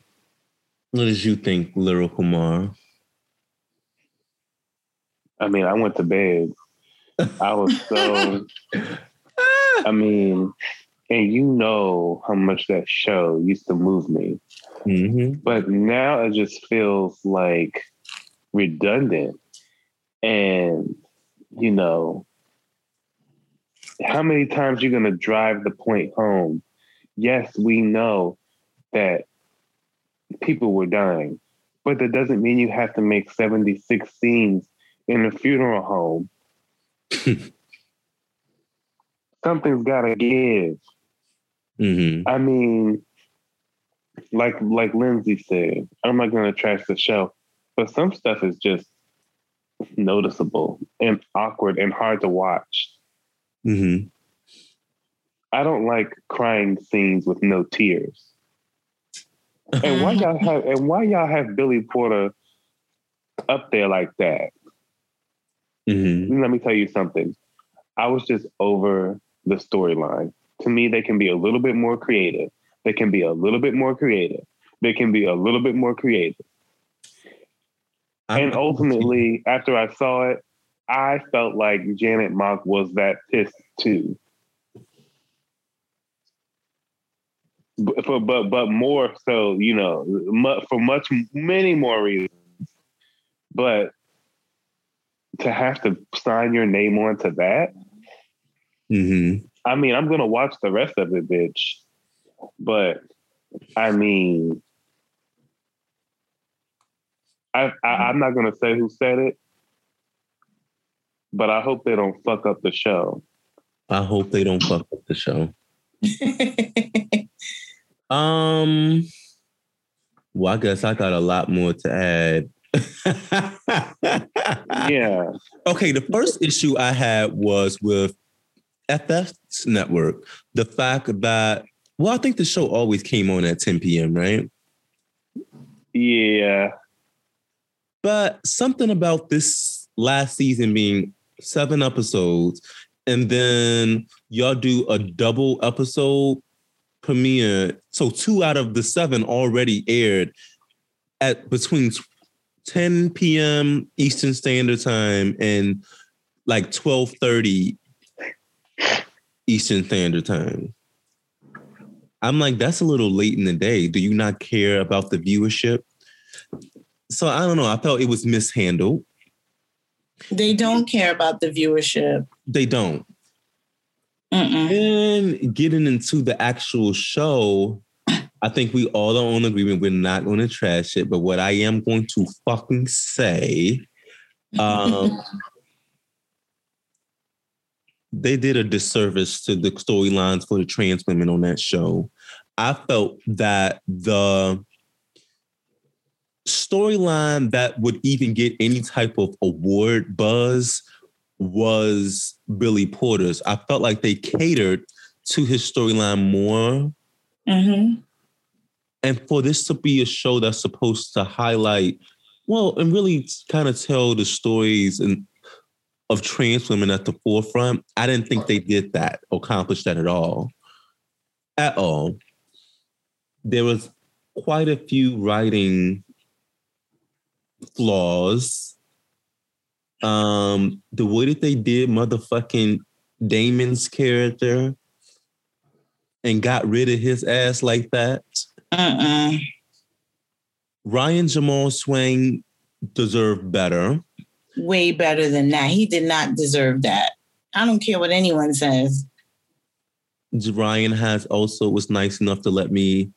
What did you think, Lyrical Kumar? I mean, I went to bed. I was so. I mean, and you know how much that show used to move me, Mm-hmm. but now it just feels like redundant. And you know, how many times you're gonna drive the point home? Yes, we know that people were dying, but that doesn't mean you have to make 76 scenes in a funeral home. Something's gotta give. Mm-hmm. I mean, like like Lindsay said, I'm not gonna trash the show, but some stuff is just noticeable and awkward and hard to watch. Mm-hmm. I don't like crying scenes with no tears. And why y'all have and why y'all have Billy Porter up there like that? Mm-hmm. Let me tell you something. I was just over the storyline. To me, they can be a little bit more creative. They can be a little bit more creative. They can be a little bit more creative. And ultimately, after I saw it, I felt like Janet Mock was that pissed too. But for, but but more so, you know, mu- for much many more reasons. But to have to sign your name onto that, Mm-hmm. I mean, I'm gonna watch the rest of it, bitch. But I mean, I, I I'm not gonna say who said it, but I hope they don't fuck up the show. I hope they don't fuck up the show. Um, well, I guess I got a lot more to add. Yeah, Okay, the first issue I had was with FX Network. The fact that, well, I think the show always came on at 10 p.m., right? yeah, But something about this last season being seven episodes, and then y'all do a double episode premiere. So two out of the seven already aired at between 10 p.m. Eastern Standard Time and like 12:30 Eastern Standard Time. I'm like, that's a little late in the day. Do you not care about the viewership? So I don't know. I felt it was mishandled. They don't care about the viewership. They don't. Mm-mm. And getting into the actual show, I think we all are on agreement we're not going to trash it. But what I am going to fucking say, um, they did a disservice to the storylines for the trans women on that show. I felt that the storyline that would even get any type of award buzz was Billy Porter's. I felt like they catered to his storyline more. Mm-hmm. And for this to be a show that's supposed to highlight, well, and really kind of tell the stories and of trans women at the forefront, I didn't think they did that, accomplish that at all. At all. There was quite a few writing flaws. Um, the way that they did motherfucking Damon's character and got rid of his ass like that. Uh-uh. Ryan Jamal Swain deserved better. Way better than that. He did not deserve that. I don't care what anyone says. Ryan has also was nice enough to let me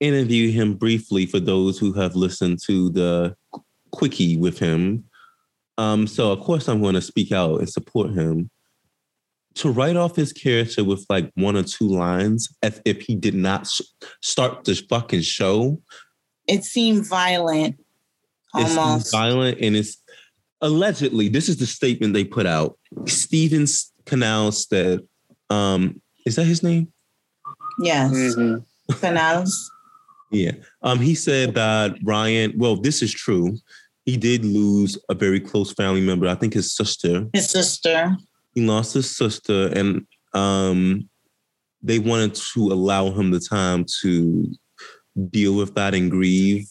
interview him briefly for those who have listened to the quickie with him. Um, so of course I'm going to speak out and support him. To write off his character with like one or two lines as if he did not s- start the fucking show, It seemed violent. it's Almost. violent and it's allegedly this is the statement they put out. Steven Canals said, um, is that his name? Yes. Mhm. Canals. Yeah. Um, he said that Ryan, well, this is true. He did lose a very close family member. I think his sister. His sister. He lost his sister, and um, they wanted to allow him the time to deal with that and grieve.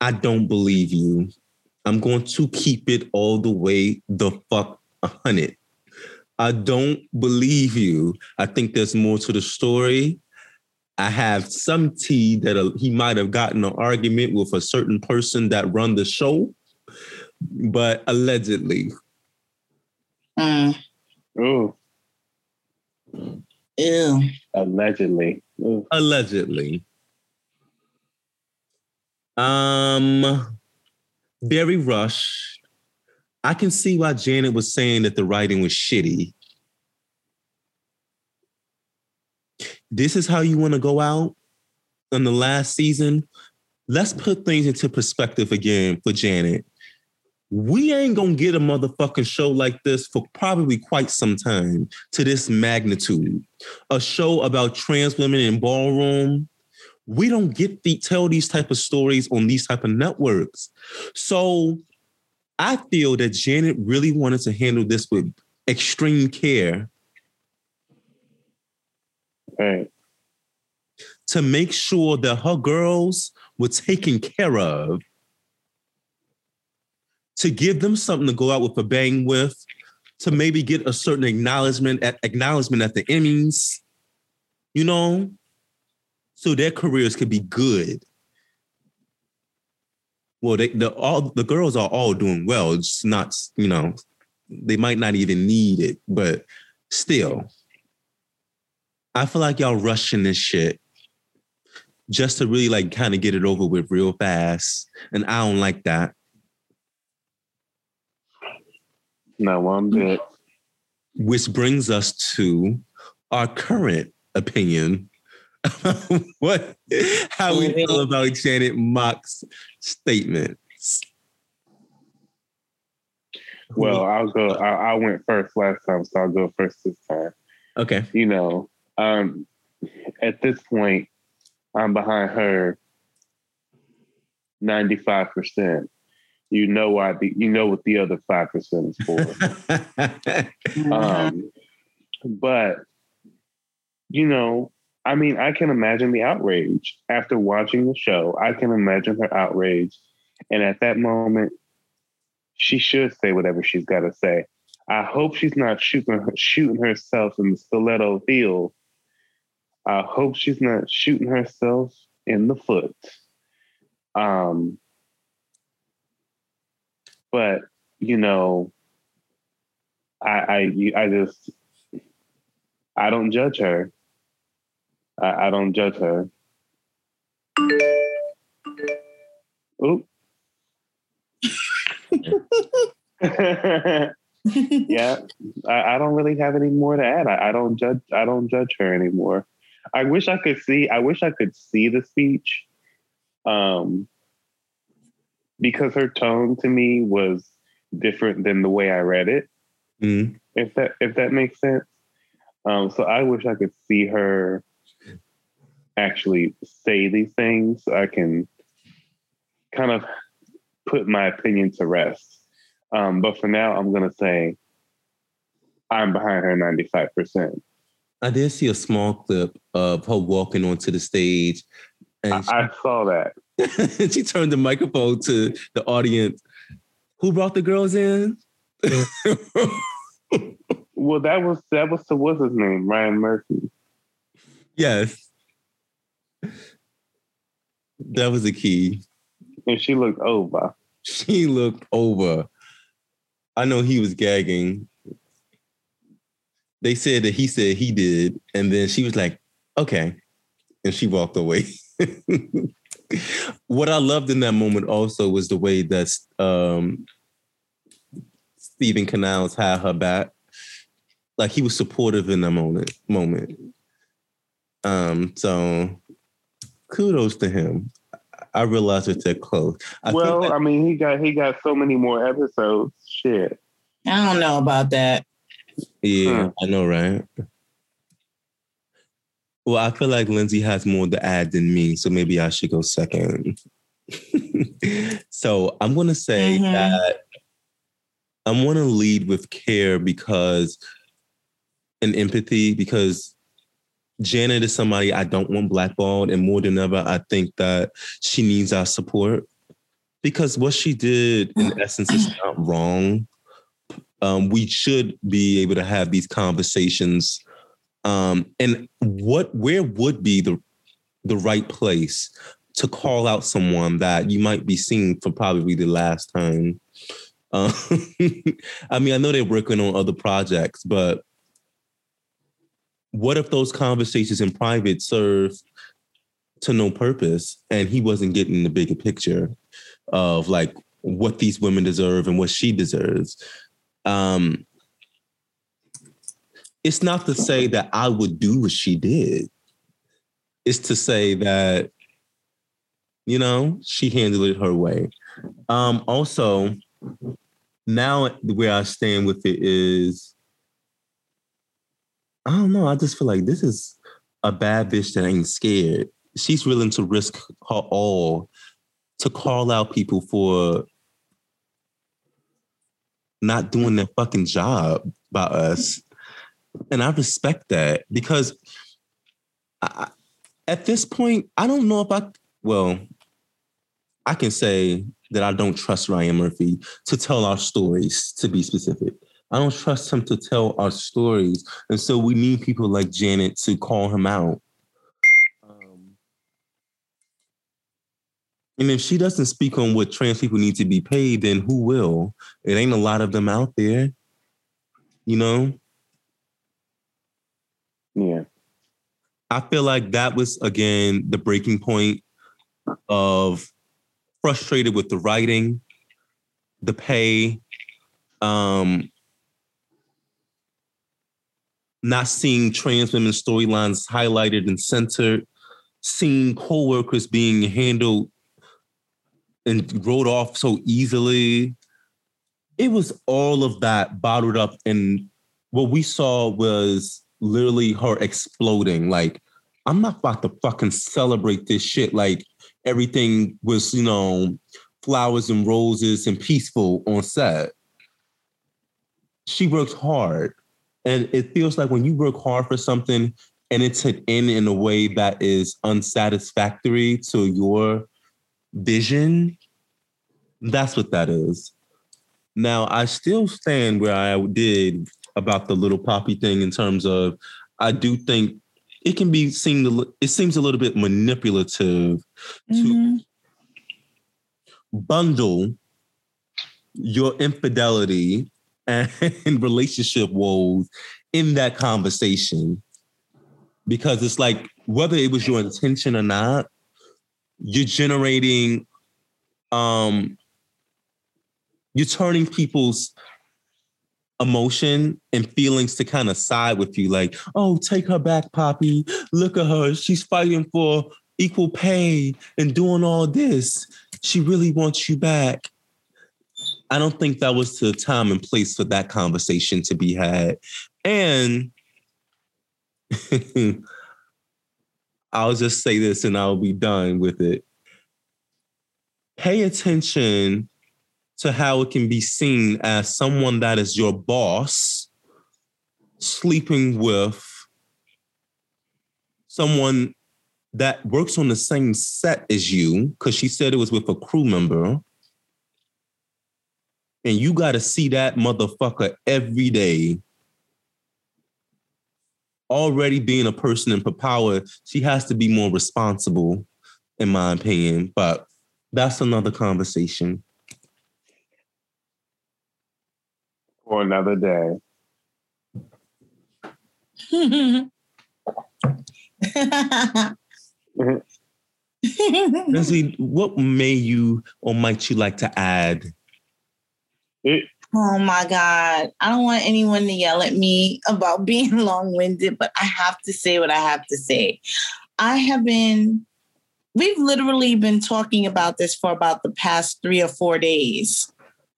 I don't believe you. I'm going to keep it all the way the fuck a hundred. I don't believe you. I think there's more to the story. I have some tea that uh, he might have gotten an argument with a certain person that run the show, but allegedly. Mm. Ooh, Ew. allegedly. Ooh. Allegedly. Um, very rushed. I can see why Janet was saying that the writing was shitty. This is how you want to go out on the last season. Let's put things into perspective again for Janet. We ain't gonna get a motherfucking show like this for probably quite some time to this magnitude. A show about trans women in ballroom. We don't get the tell these type of stories on these type of networks. So I feel that Janet really wanted to handle this with extreme care Right. to make sure that her girls were taken care of, to give them something to go out with a bang with, to maybe get a certain acknowledgement at acknowledgement at the Emmys, you know, so their careers could be good. Well, they the all the girls are all doing well. It's not, you know, they might not even need it, but still. I feel like y'all rushing this shit just to really like kind of get it over with real fast. And I don't like that. No one bit. Which brings us to our current opinion. what how we mm-hmm. feel about Janet Mock's statements. Well, I'll go. I, I went first last time, so I'll go first this time. Okay. You know, um, at this point, I'm behind her 95%. You know why the you know what the other five percent is for. um, but you know, I mean, I can imagine the outrage after watching the show. I can imagine her outrage, and at that moment, she should say whatever she's got to say. I hope she's not shooting shooting herself in the stiletto heel. I hope she's not shooting herself in the foot. Um, but you know, I I I just I don't judge her. I, I don't judge her. Oop. yeah, I, I don't really have any more to add. I, I don't judge. I don't judge her anymore. I wish I could see. I wish I could see the speech, um, because her tone to me was different than the way I read it. Mm. If that if that makes sense. Um, so I wish I could see her actually say these things. So I can kind of put my opinion to rest. Um, but for now, I'm gonna say I'm behind her 95 percent. I did see a small clip of her walking onto the stage, and I, I saw that. she, she turned the microphone to the audience. Who brought the girls in? Well, that was that was the what's his name, Ryan Murphy. yes, that was the key. And she looked over. She looked over. I know he was gagging. They said that he said he did, and then she was like, "Okay," and she walked away. what I loved in that moment also was the way that um, Steven Canals had her back. Like he was supportive in that moment. Moment. Um, so kudos to him. I realized it's that close. I think well, that- I mean, he got he got so many more episodes. Shit. I don't know about that. Yeah, I know, right? Well, I feel like Lindsay has more to add than me, so maybe I should go second. so I'm gonna say Mhm. that I'm gonna lead with care because and empathy because Janet is somebody I don't want blackballed, and more than ever, I think that she needs our support because what she did in essence is not wrong. Um, we should be able to have these conversations. Um, and what where would be the the right place to call out someone that you might be seeing for probably the last time? Um, I mean, I know they're working on other projects, but what if those conversations in private serve to no purpose and he wasn't getting the bigger picture of like what these women deserve and what she deserves um it's not to say that i would do what she did it's to say that you know she handled it her way um also now where i stand with it is I don't know. I just feel like this is a bad bitch that ain't scared. She's willing to risk her all to call out people for not doing their fucking job by us. And I respect that because I, at this point, I don't know if I, well, I can say that I don't trust Ryan Murphy to tell our stories, to be specific. I don't trust him to tell our stories. And so we need people like Janet to call him out. And if she doesn't speak on what trans people need to be paid, then who will? It ain't a lot of them out there. You know? Yeah. I feel like that was again the breaking point of frustrated with the writing, the pay, um, not seeing trans women's storylines highlighted and centered, seeing co-workers being handled and wrote off so easily. It was all of that bottled up and what we saw was literally her exploding. Like, I'm not about to fucking celebrate this shit. Like everything was, you know, flowers and roses and peaceful on set. She works hard. And it feels like when you work hard for something and it's an end in a way that is unsatisfactory to your vision, that's what that is. Now, I still stand where I did about the little poppy thing in terms of I do think it can be seen, it seems a little bit manipulative to mm-hmm. bundle your infidelity and relationship woes in that conversation because it's like whether it was your intention or not you're generating um you're turning people's emotion and feelings to kind of side with you like oh take her back poppy. Look at her. She's fighting for equal pay and doing all this. She really wants you back. I don't think that was the time and place for that conversation to be had. And I'll just say this and I'll be done with it. Pay attention to how it can be seen as someone that is your boss sleeping with someone that works on the same set as you, because she said it was with a crew member. And you got to see that motherfucker every day. Already being a person in power, she has to be more responsible, in my opinion. But that's another conversation. For another day. Leslie, what may you or might you like to add? It, Oh my God. I don't want anyone to yell at me about being long winded, but I have to say what I have to say. I have been, we've literally been talking about this for about the past three or four days.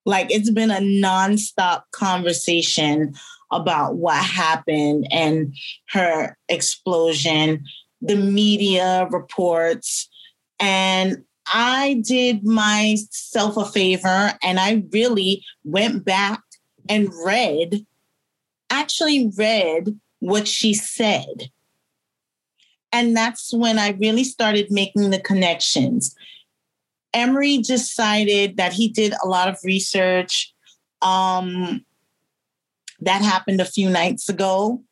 Like it's been a nonstop conversation about what happened and her explosion, the media reports. And I did myself a favor and I really went back and read, actually read what she said. And that's when I really started making the connections. Emery decided that he did a lot of research. Um, that happened a few nights ago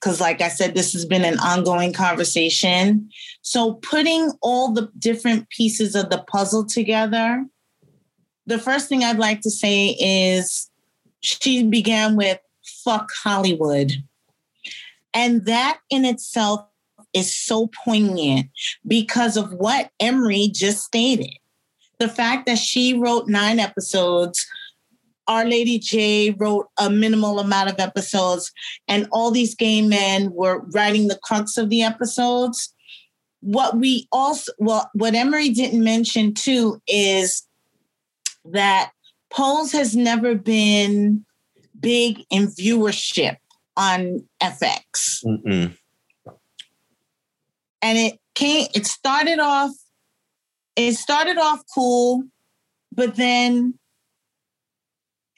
because like i said this has been an ongoing conversation. So putting all the different pieces of the puzzle together the first thing i'd like to say is she began with fuck hollywood. And that in itself is so poignant because of what emery just stated. The fact that she wrote nine episodes our Lady J wrote a minimal amount of episodes, and all these gay men were writing the crux of the episodes. What we also, well, what Emery didn't mention too is that Pose has never been big in viewership on FX. Mm-mm. And it came, it started off, it started off cool, but then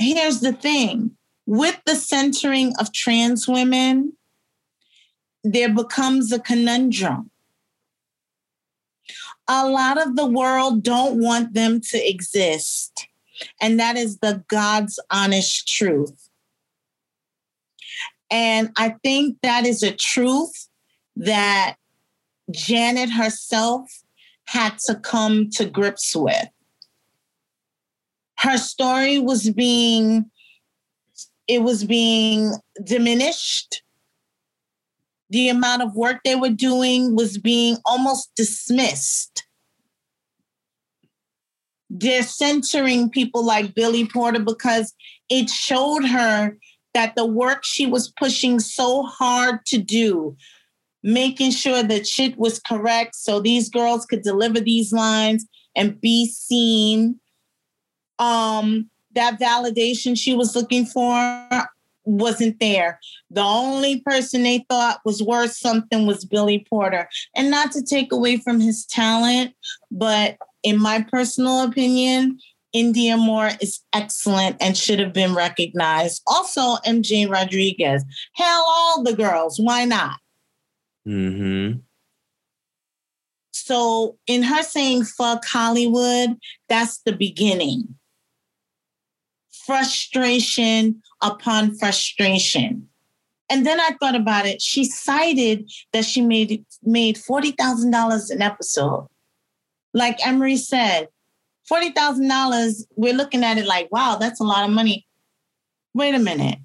here's the thing with the centering of trans women, there becomes a conundrum. A lot of the world don't want them to exist. And that is the God's honest truth. And I think that is a truth that Janet herself had to come to grips with her story was being it was being diminished. The amount of work they were doing was being almost dismissed. They're censoring people like billy porter because it showed her that the work she was pushing so hard to do making sure that shit was correct so these girls could deliver these lines and be seen um, that validation she was looking for wasn't there. The only person they thought was worth something was Billy Porter. And not to take away from his talent, but in my personal opinion, Indya Moore is excellent and should have been recognized. Also, MJ Rodriguez. Hell, all the girls. Why not? Mm-hmm. So, in her saying fuck Hollywood, that's the beginning frustration upon frustration. And then I thought about it. She cited that she made made forty thousand dollars an episode. Like Emery said, forty thousand dollars. We're looking at it like, wow, that's a lot of money. Wait a minute.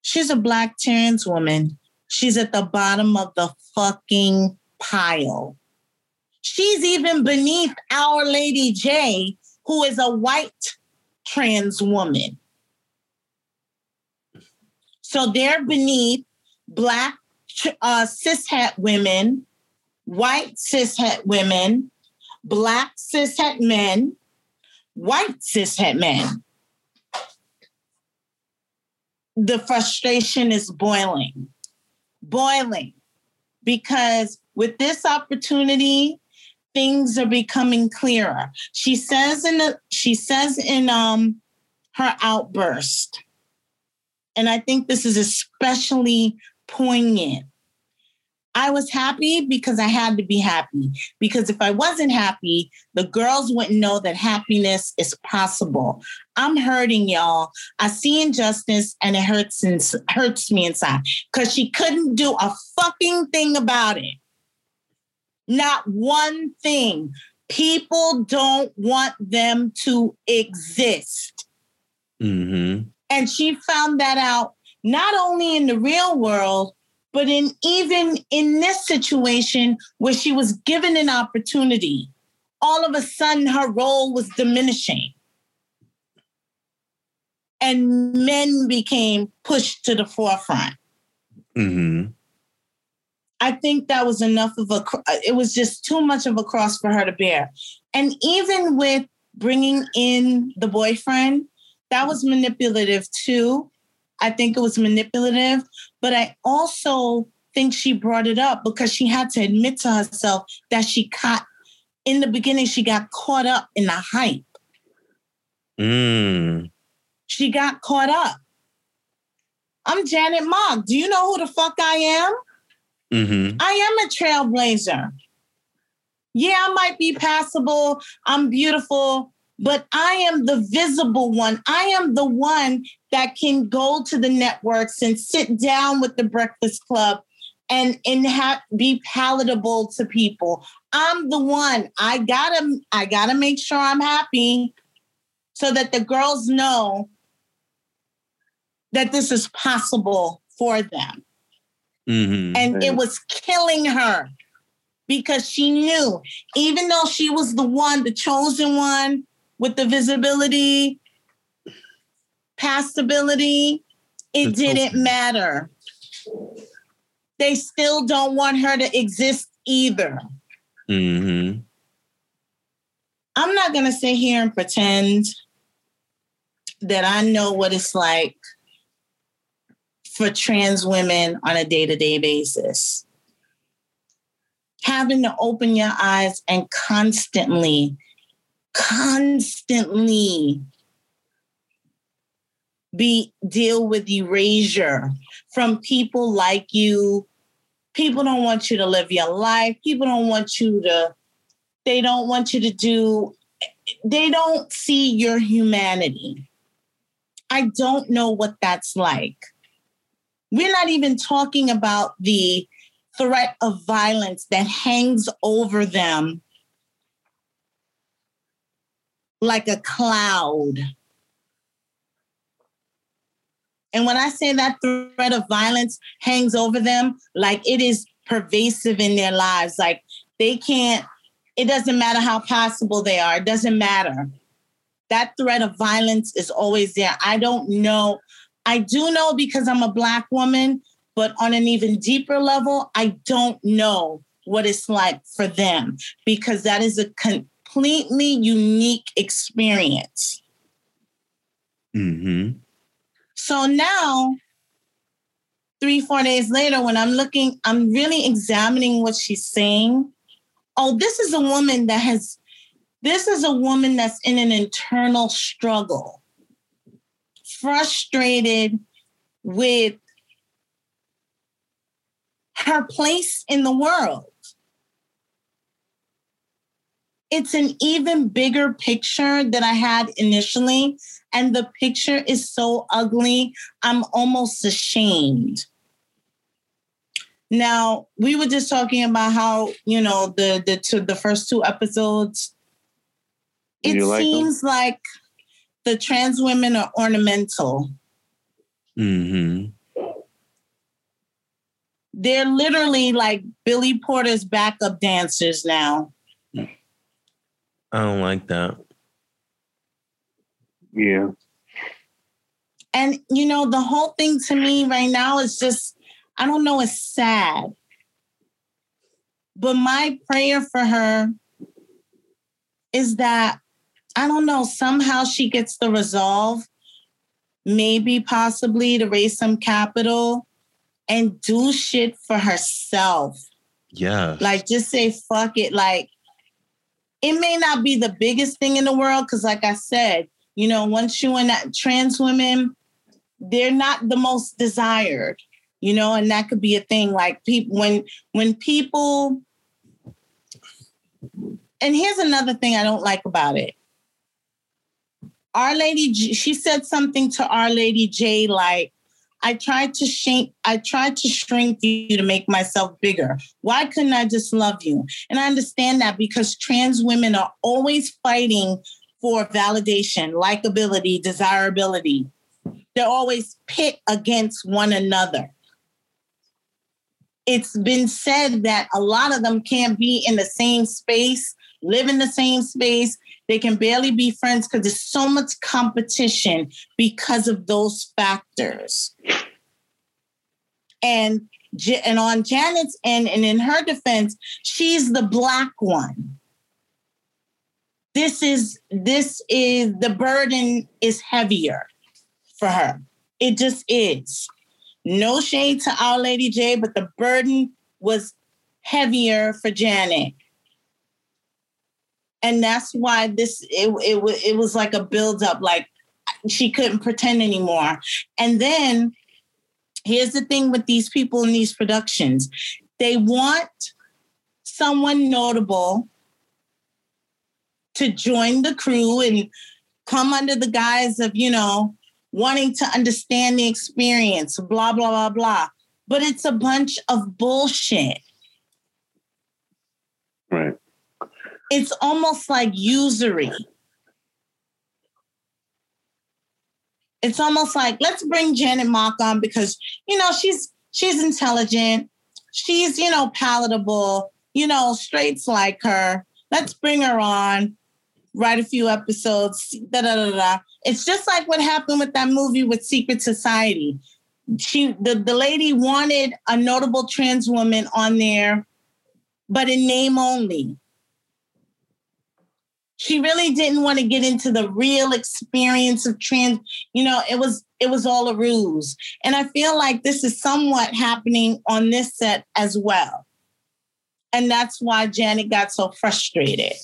She's a black trans woman. She's at the bottom of the fucking pile. She's even beneath Our Lady J, who is a white trans woman. So they're beneath black uh, cishet women, white cishet women, black cishet men, white cishet men, the frustration is boiling, boiling, because with this opportunity, things are becoming clearer. She says in the she says in um her outburst, and I think this is especially poignant. I was happy because I had to be happy. Because if I wasn't happy, the girls wouldn't know that happiness is possible. I'm hurting, y'all. I see injustice and it hurts hurts me inside because she couldn't do a fucking thing about it. Not one thing. People don't want them to exist. Mm-hmm. And she found that out not only in the real world, but in even in this situation where she was given an opportunity, all of a sudden her role was diminishing. And men became pushed to the forefront. Mm-hmm. I think that was enough of a, it was just too much of a cross for her to bear. And even with bringing in the boyfriend, that was manipulative too. I think it was manipulative, but I also think she brought it up because she had to admit to herself that she caught, in the beginning, she got caught up in the hype. Mm. She got caught up. I'm Janet Mock. Do you know who the fuck I am? Mm-hmm. I am a trailblazer. Yeah, I might be passable. I'm beautiful, but I am the visible one. I am the one that can go to the networks and sit down with the Breakfast Club and and be palatable to people. I'm the one. I gotta I gotta make sure I'm happy so that the girls know that this is possible for them. Mm-hmm. And it was killing her because she knew, even though she was the one, the chosen one with the visibility, passability, it That's didn't okay. matter. They still don't want her to exist either. Mm-hmm. I'm not going to sit here and pretend that I know what it's like for trans women on a day to day basis. Having to open your eyes and constantly, constantly be deal with erasure from people like you. People don't want you to live your life. People don't want you to, they don't want you to do, they don't see your humanity. I don't know what that's like. We're not even talking about the threat of violence that hangs over them like a cloud. And when I say that threat of violence hangs over them, like it is pervasive in their lives, like they can't, it doesn't matter how possible they are, it doesn't matter. That threat of violence is always there. I don't know. I do know because I'm a Black woman, but on an even deeper level, I don't know what it's like for them because that is a completely unique experience. Mm-hmm. So now, three, four days later, when I'm looking, I'm really examining what she's saying. Oh, this is a woman that has, this is a woman that's in an internal struggle, frustrated with her place in the world. It's an even bigger picture than I had initially. And the picture is so ugly, I'm almost ashamed. Now, we were just talking about how, you know, the the two, the first two episodes it like them? seems like the trans women are ornamental. Mm-hmm. They're literally like Billy Porter's backup dancers now. I don't like that. Yeah. And you know, the whole thing to me right now is just, I don't know, it's sad. But my prayer for her is that I don't know, somehow she gets the resolve, maybe possibly to raise some capital and do shit for herself. Yeah. Like just say fuck it. Like it may not be the biggest thing in the world because, like I said, you know, once you and that trans women, they're not the most desired, you know, and that could be a thing. Like people when when people and here's another thing I don't like about it. Our Lady, she said something to Our Lady J like, I tried to shrink, I tried to shrink you to make myself bigger. Why couldn't I just love you? And I understand that because trans women are always fighting for validation, likability, desirability. They're always pit against one another. It's been said that a lot of them can't be in the same space, live in the same space. They can barely be friends because there's so much competition because of those factors. And and on Janet's end, and in her defense, she's the black one. This is this is the burden is heavier for her. It just is. No shade to Our Lady J, but the burden was heavier for Janet. And that's why this it, it, it was like a buildup, like she couldn't pretend anymore. And then here's the thing with these people in these productions they want someone notable to join the crew and come under the guise of, you know, wanting to understand the experience, blah, blah, blah, blah. But it's a bunch of bullshit. Right. It's almost like usury. It's almost like let's bring Janet Mock on because you know she's she's intelligent, she's you know palatable, you know straights like her. Let's bring her on, write a few episodes. Da da da da. It's just like what happened with that movie with Secret Society. She the the lady wanted a notable trans woman on there, but in name only she really didn't want to get into the real experience of trans you know it was it was all a ruse. And i feel like this is somewhat happening on this set as well. And that's why janet got so frustrated.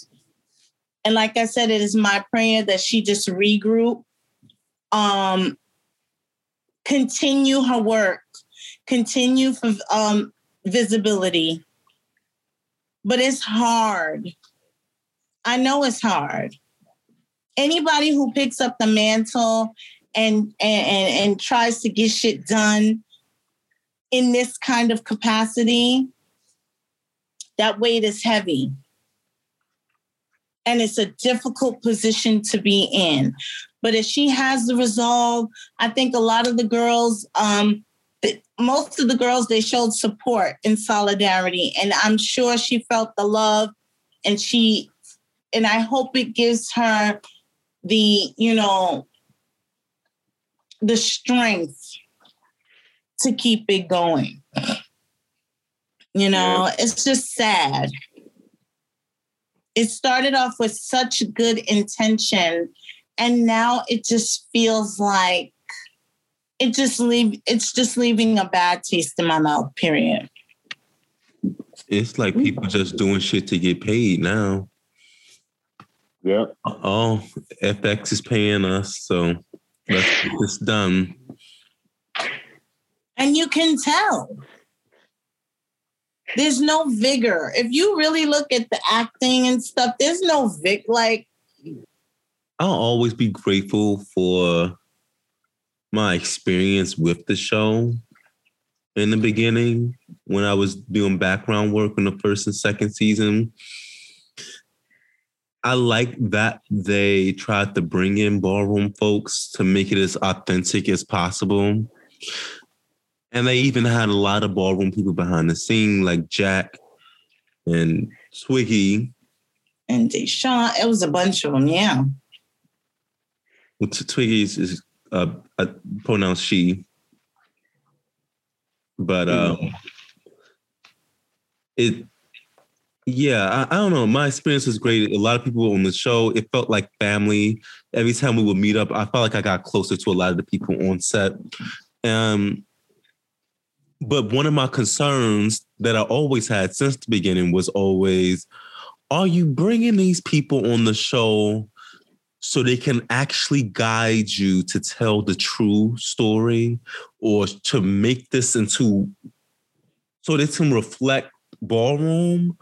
And like i said it is my prayer that she just regroup um continue her work continue for um visibility. But it's hard I know it's hard. Anybody who picks up the mantle and and and, and tries to get shit done in this kind of capacity, that weight is heavy. And it's a difficult position to be in. But if she has the resolve, I think a lot of the girls, um, most of the girls, they showed support and solidarity. And I'm sure she felt the love and she and I hope it gives her the, you know, the strength to keep it going. You know, it's just sad. It started off with such good intention, and now it just feels like it just leave it's just leaving a bad taste in my mouth, period. It's like people just doing shit to get paid now. Yeah. Oh, FX is paying us, so let's get this done. And you can tell. There's no vigor. If you really look at the acting and stuff, there's no vig like I'll always be grateful for my experience with the show in the beginning when I was doing background work in the first and second season. I like that they tried to bring in ballroom folks to make it as authentic as possible. And they even had a lot of ballroom people behind the scene, like Jack and Twiggy. and Deshaun. It was a bunch of them, yeah. Well, T- Twiggy is, uh, uh, pronounced she, but um, it, yeah, I, I don't know. My experience was great. A lot of people on the show, it felt like family. Every time we would meet up, I felt like I got closer to a lot of the people on set. Um, but one of my concerns that I always had since the beginning was always, are you bringing these people on the show so they can actually guide you to tell the true story or to make this into so they can reflect ballroom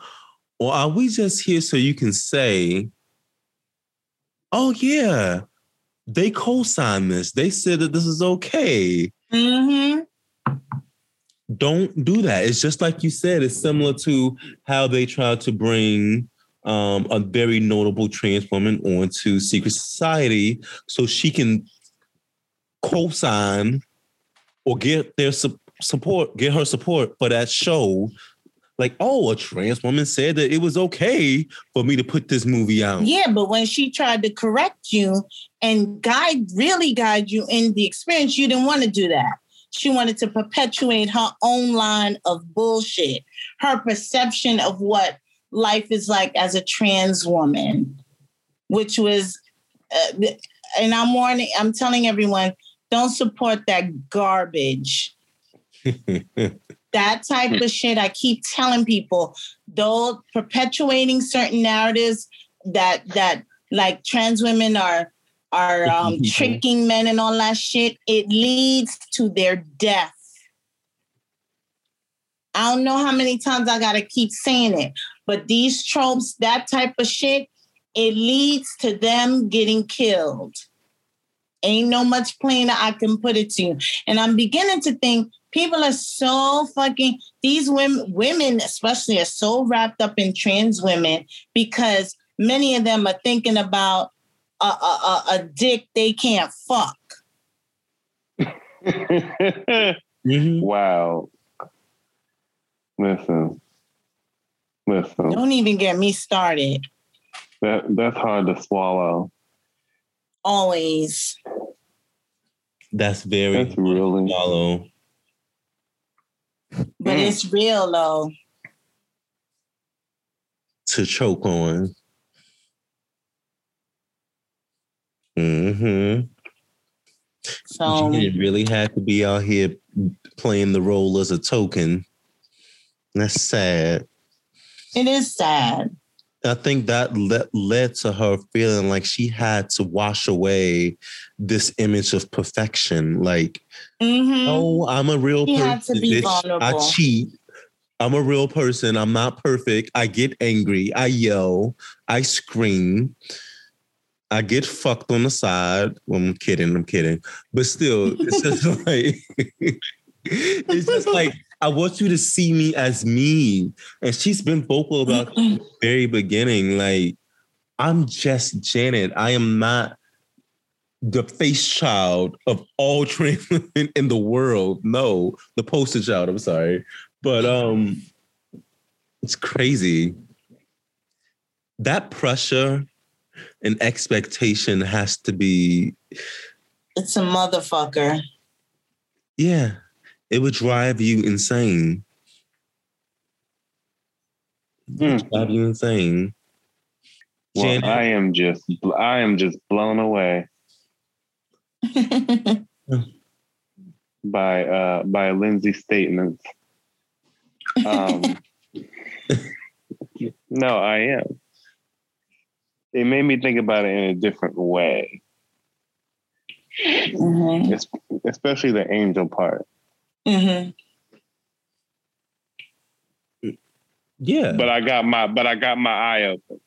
or are we just here so you can say oh yeah they co-signed this. They said that this is okay. Mm-hmm. don't do that. It's just like you said it's similar to how they tried to bring um, a very notable trans woman onto secret society so she can co-sign or get their su- support get her support for that show like oh a trans woman said that it was okay for me to put this movie out Yeah, but when she tried to correct you and guide, really guide you in the experience, you didn't want to do that. She wanted to perpetuate her own line of bullshit, her perception of what life is like as a trans woman, which was, uh, and I'm warning, I'm telling everyone, don't support that garbage. that type of shit i keep telling people though perpetuating certain narratives that that like trans women are are um, tricking men and all that shit it leads to their death. I don't know how many times i gotta keep saying it but these tropes that type of shit it leads to them getting killed. Ain't no much plainer i can put it to you. And i'm beginning to think people are so fucking these women women especially are so wrapped up in trans women because many of them are thinking about a, a, a, a dick they can't fuck mm-hmm. Wow. Listen. Listen. don't even get me started That that's hard to swallow. always that's very That's really follow but Mm. it's real though. To choke on. Mm-hmm. So you didn't really have to be out here playing the role as a token. That's sad. It is sad I think that le- led to her feeling like she had to wash away this image of perfection. Like, Mhm. oh, I'm a real She person. had to be bitch. I cheat. I'm a real person. I'm not perfect. I get angry. I yell. I scream. I get fucked on the side. Well, I'm kidding. I'm kidding. But still, it's just like it's just like I want you to see me as me. And she's been vocal about the very beginning. Like, I'm just Janet. I am not the face child of all trans women in the world. No, the poster child. I'm sorry. But um it's crazy. That pressure and expectation has to be, it's a motherfucker yeah, it would drive you insane. It would drive you insane. Well, Janet- I am just I am just blown away by uh by Lindsay's statements. Um No, I am. It made me think about it in a different way, Mhm. es- especially the angel part. Mhm. Yeah. But I got my but I got my eye open.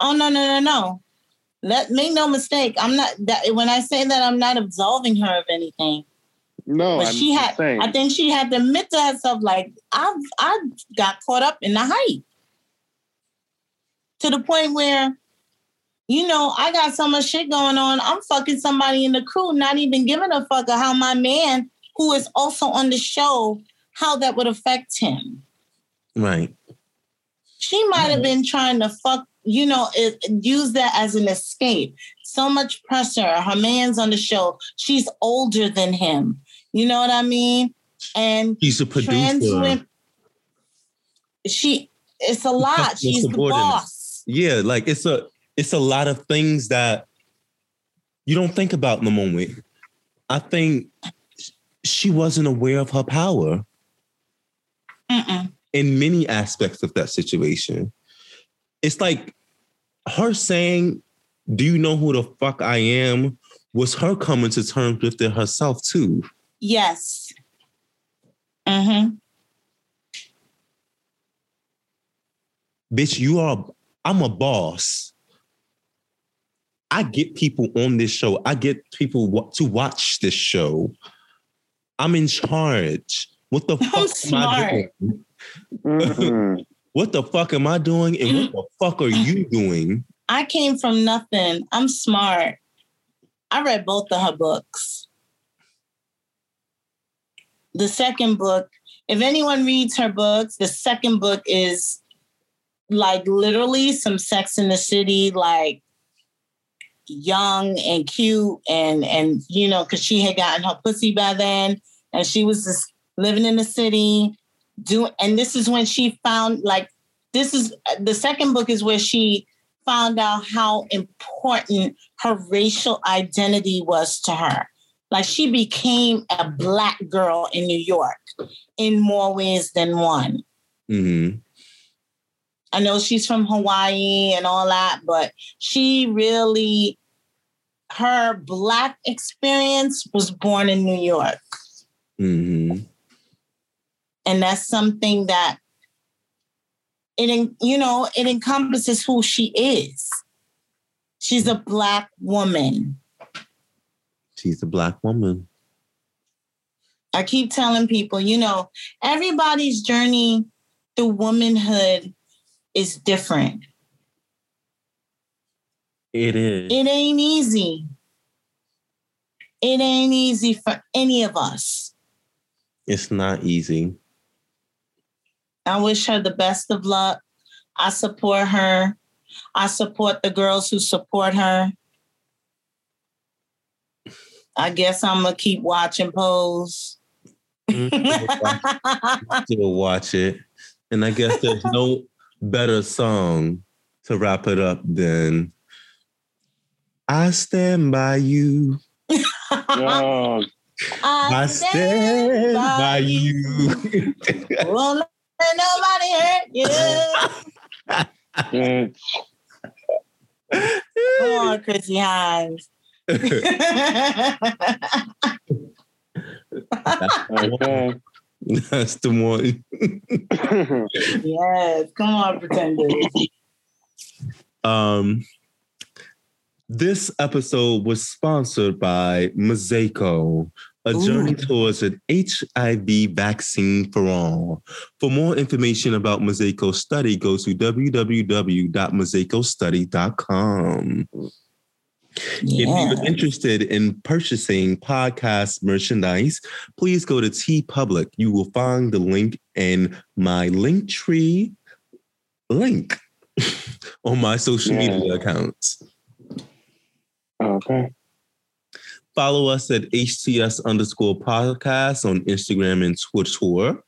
Oh no no no no! Let make no mistake. I'm not that when I say that I'm not absolving her of anything. No, but I'm she had. saying. I think she had to admit to herself, like I I got caught up in the hype to the point where, you know, I got so much shit going on. I'm fucking somebody in the crew, not even giving a fuck of how my man, who is also on the show, how that would affect him. Right. She might have been trying to fuck, you know, it, use that as an escape. So much pressure. Her man's on the show. She's older than him. You know what I mean? And He's a trans producer. women, she it's a lot. She's the boss. Yeah, like it's a it's a lot of things that you don't think about in the moment. I think she wasn't aware of her power Mm-mm. in many aspects of that situation. It's like her saying, Do you know who the fuck I am? was her coming to terms with it herself too. Yes. Mm-hmm. Bitch, you are I'm a boss. I get people on this show. I get people to watch this show. I'm in charge. What the fuck am I smart. doing? Mhm. What the fuck am I doing? And what the fuck are you doing? I came from nothing. I'm smart. I read both of her books. The second book, if anyone reads her books, the second book is like literally some sex in the city, like young and cute and and you know, because she had gotten her pussy by then and she was just living in the city doing and this is when she found like this is the second book is where she found out how important her racial identity was to her. Like she became a black girl in New York in more ways than one. Mm-hmm. I know she's from Hawaii and all that, but she really, her black experience was born in New York. Mm-hmm. And that's something that it, you know, it encompasses who she is. She's a black woman. She's a black woman. I keep telling people, you know, everybody's journey through womanhood is different. It is. It ain't easy. It ain't easy for any of us. It's not easy. I wish her the best of luck. I support her. I support the girls who support her. I guess I'm gonna keep watching Pose. Mm, Still watch it. And I guess there's no better song to wrap it up than I stand by you. Oh, I stand by you. Won't let nobody hurt you. bitch. Come on, Chrissie Hynde. Okay. That's the one. yes, come on, pretenders. Um, this episode was sponsored by Mosaico, a journey towards an HIV vaccine for all. For more information about Mosaico study, go to www.mosaicostudy.com. If you're interested in purchasing podcast merchandise, please go to TeePublic. You will find the link in my Linktree link on my social Yeah. media accounts. Okay. Follow us at HTS underscore podcast on Instagram and Twitter.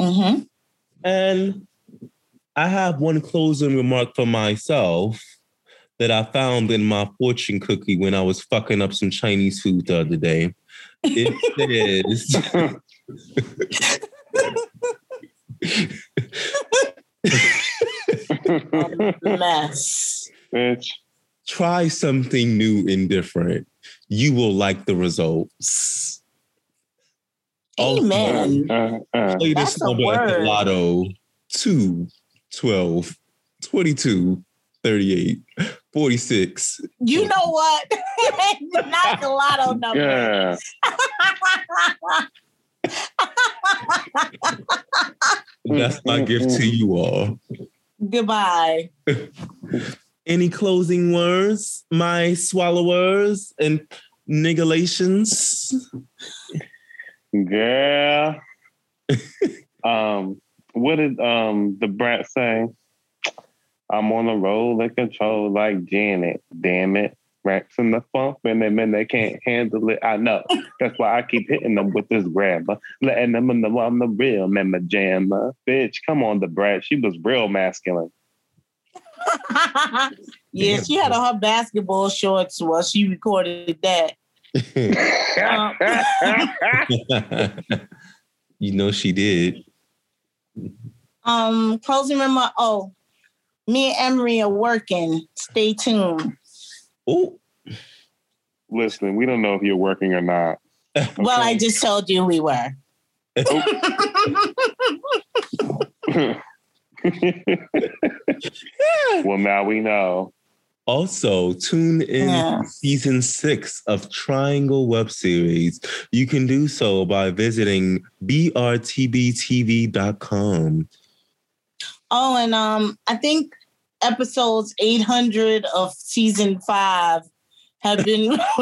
Mm-hmm. And I have one closing remark for myself that I found in my fortune cookie when I was fucking up some Chinese food the other day. It says Mess. Bitch. try something new and different. You will like the results. Amen. Uh, uh. Play That's this a number at the lotto 2, 12, 22, 38, 46. You know what? Not the lotto number. Yeah. That's my gift to you all. Goodbye. Any closing words, my swallowers and niggalations? Girl. um, what did um Da Brat say? I'm on a roller control like Janet. Damn it. racks in the funk and them and they can't handle it. I know. That's why I keep hitting them with this grabber, letting them know I'm the real member jammer. Bitch, come on, Da Brat. She was real masculine. yeah, she had on her basketball shorts while she recorded that. you know she did. Um, closing remark. Oh, me and Emery are working. Stay tuned. Oh, Listen, we don't know if you're working or not. Well, I just told you we were. Oh. well, now we know. Also, tune in Yeah. season six of Triangle web series. You can do so by visiting brtbtv.com. Oh, and um, I think episodes 800 of season five have been.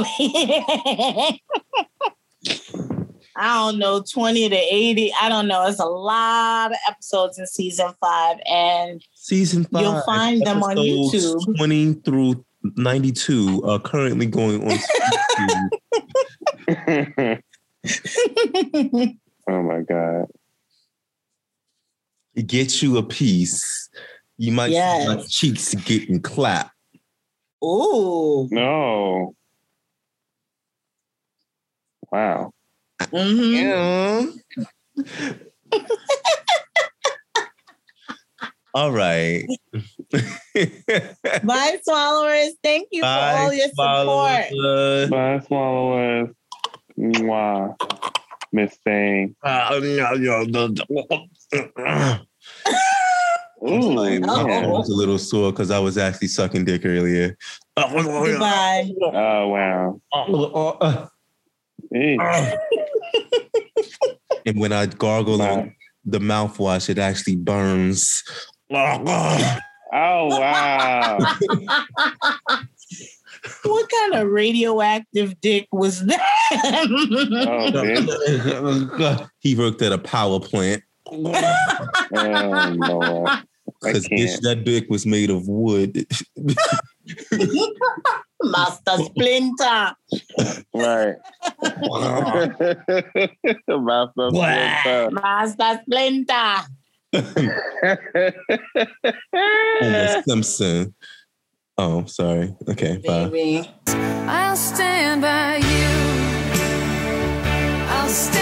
I don't know, 20 to 80. I don't know. It's a lot of episodes in season five. And Season five. You'll find them on YouTube. 20 through 92 are currently going on oh my God. It gets you a piece. You might see my cheeks getting clapped. Oh No. Wow. Mhm. Yeah. All right. Bye, swallowers. Thank you for all your support. swallowers. Bye, swallowers. Mwah. Miss Thing. Uh, no, no, no, no. Ooh, I was a little sore because I was actually sucking dick earlier. Goodbye. Oh, wow. Eesh. And when I gargle Wow. on the mouthwash, it actually burns. Oh, wow. What kind of radioactive dick was that? Oh, he worked at a power plant Oh, because can't. that dick was made of wood. Master Splinter. Right. Master Splinter. Master Splinter. Homer Simpson. Oh, sorry. Okay, bye. I'll stand by you. I'll stand.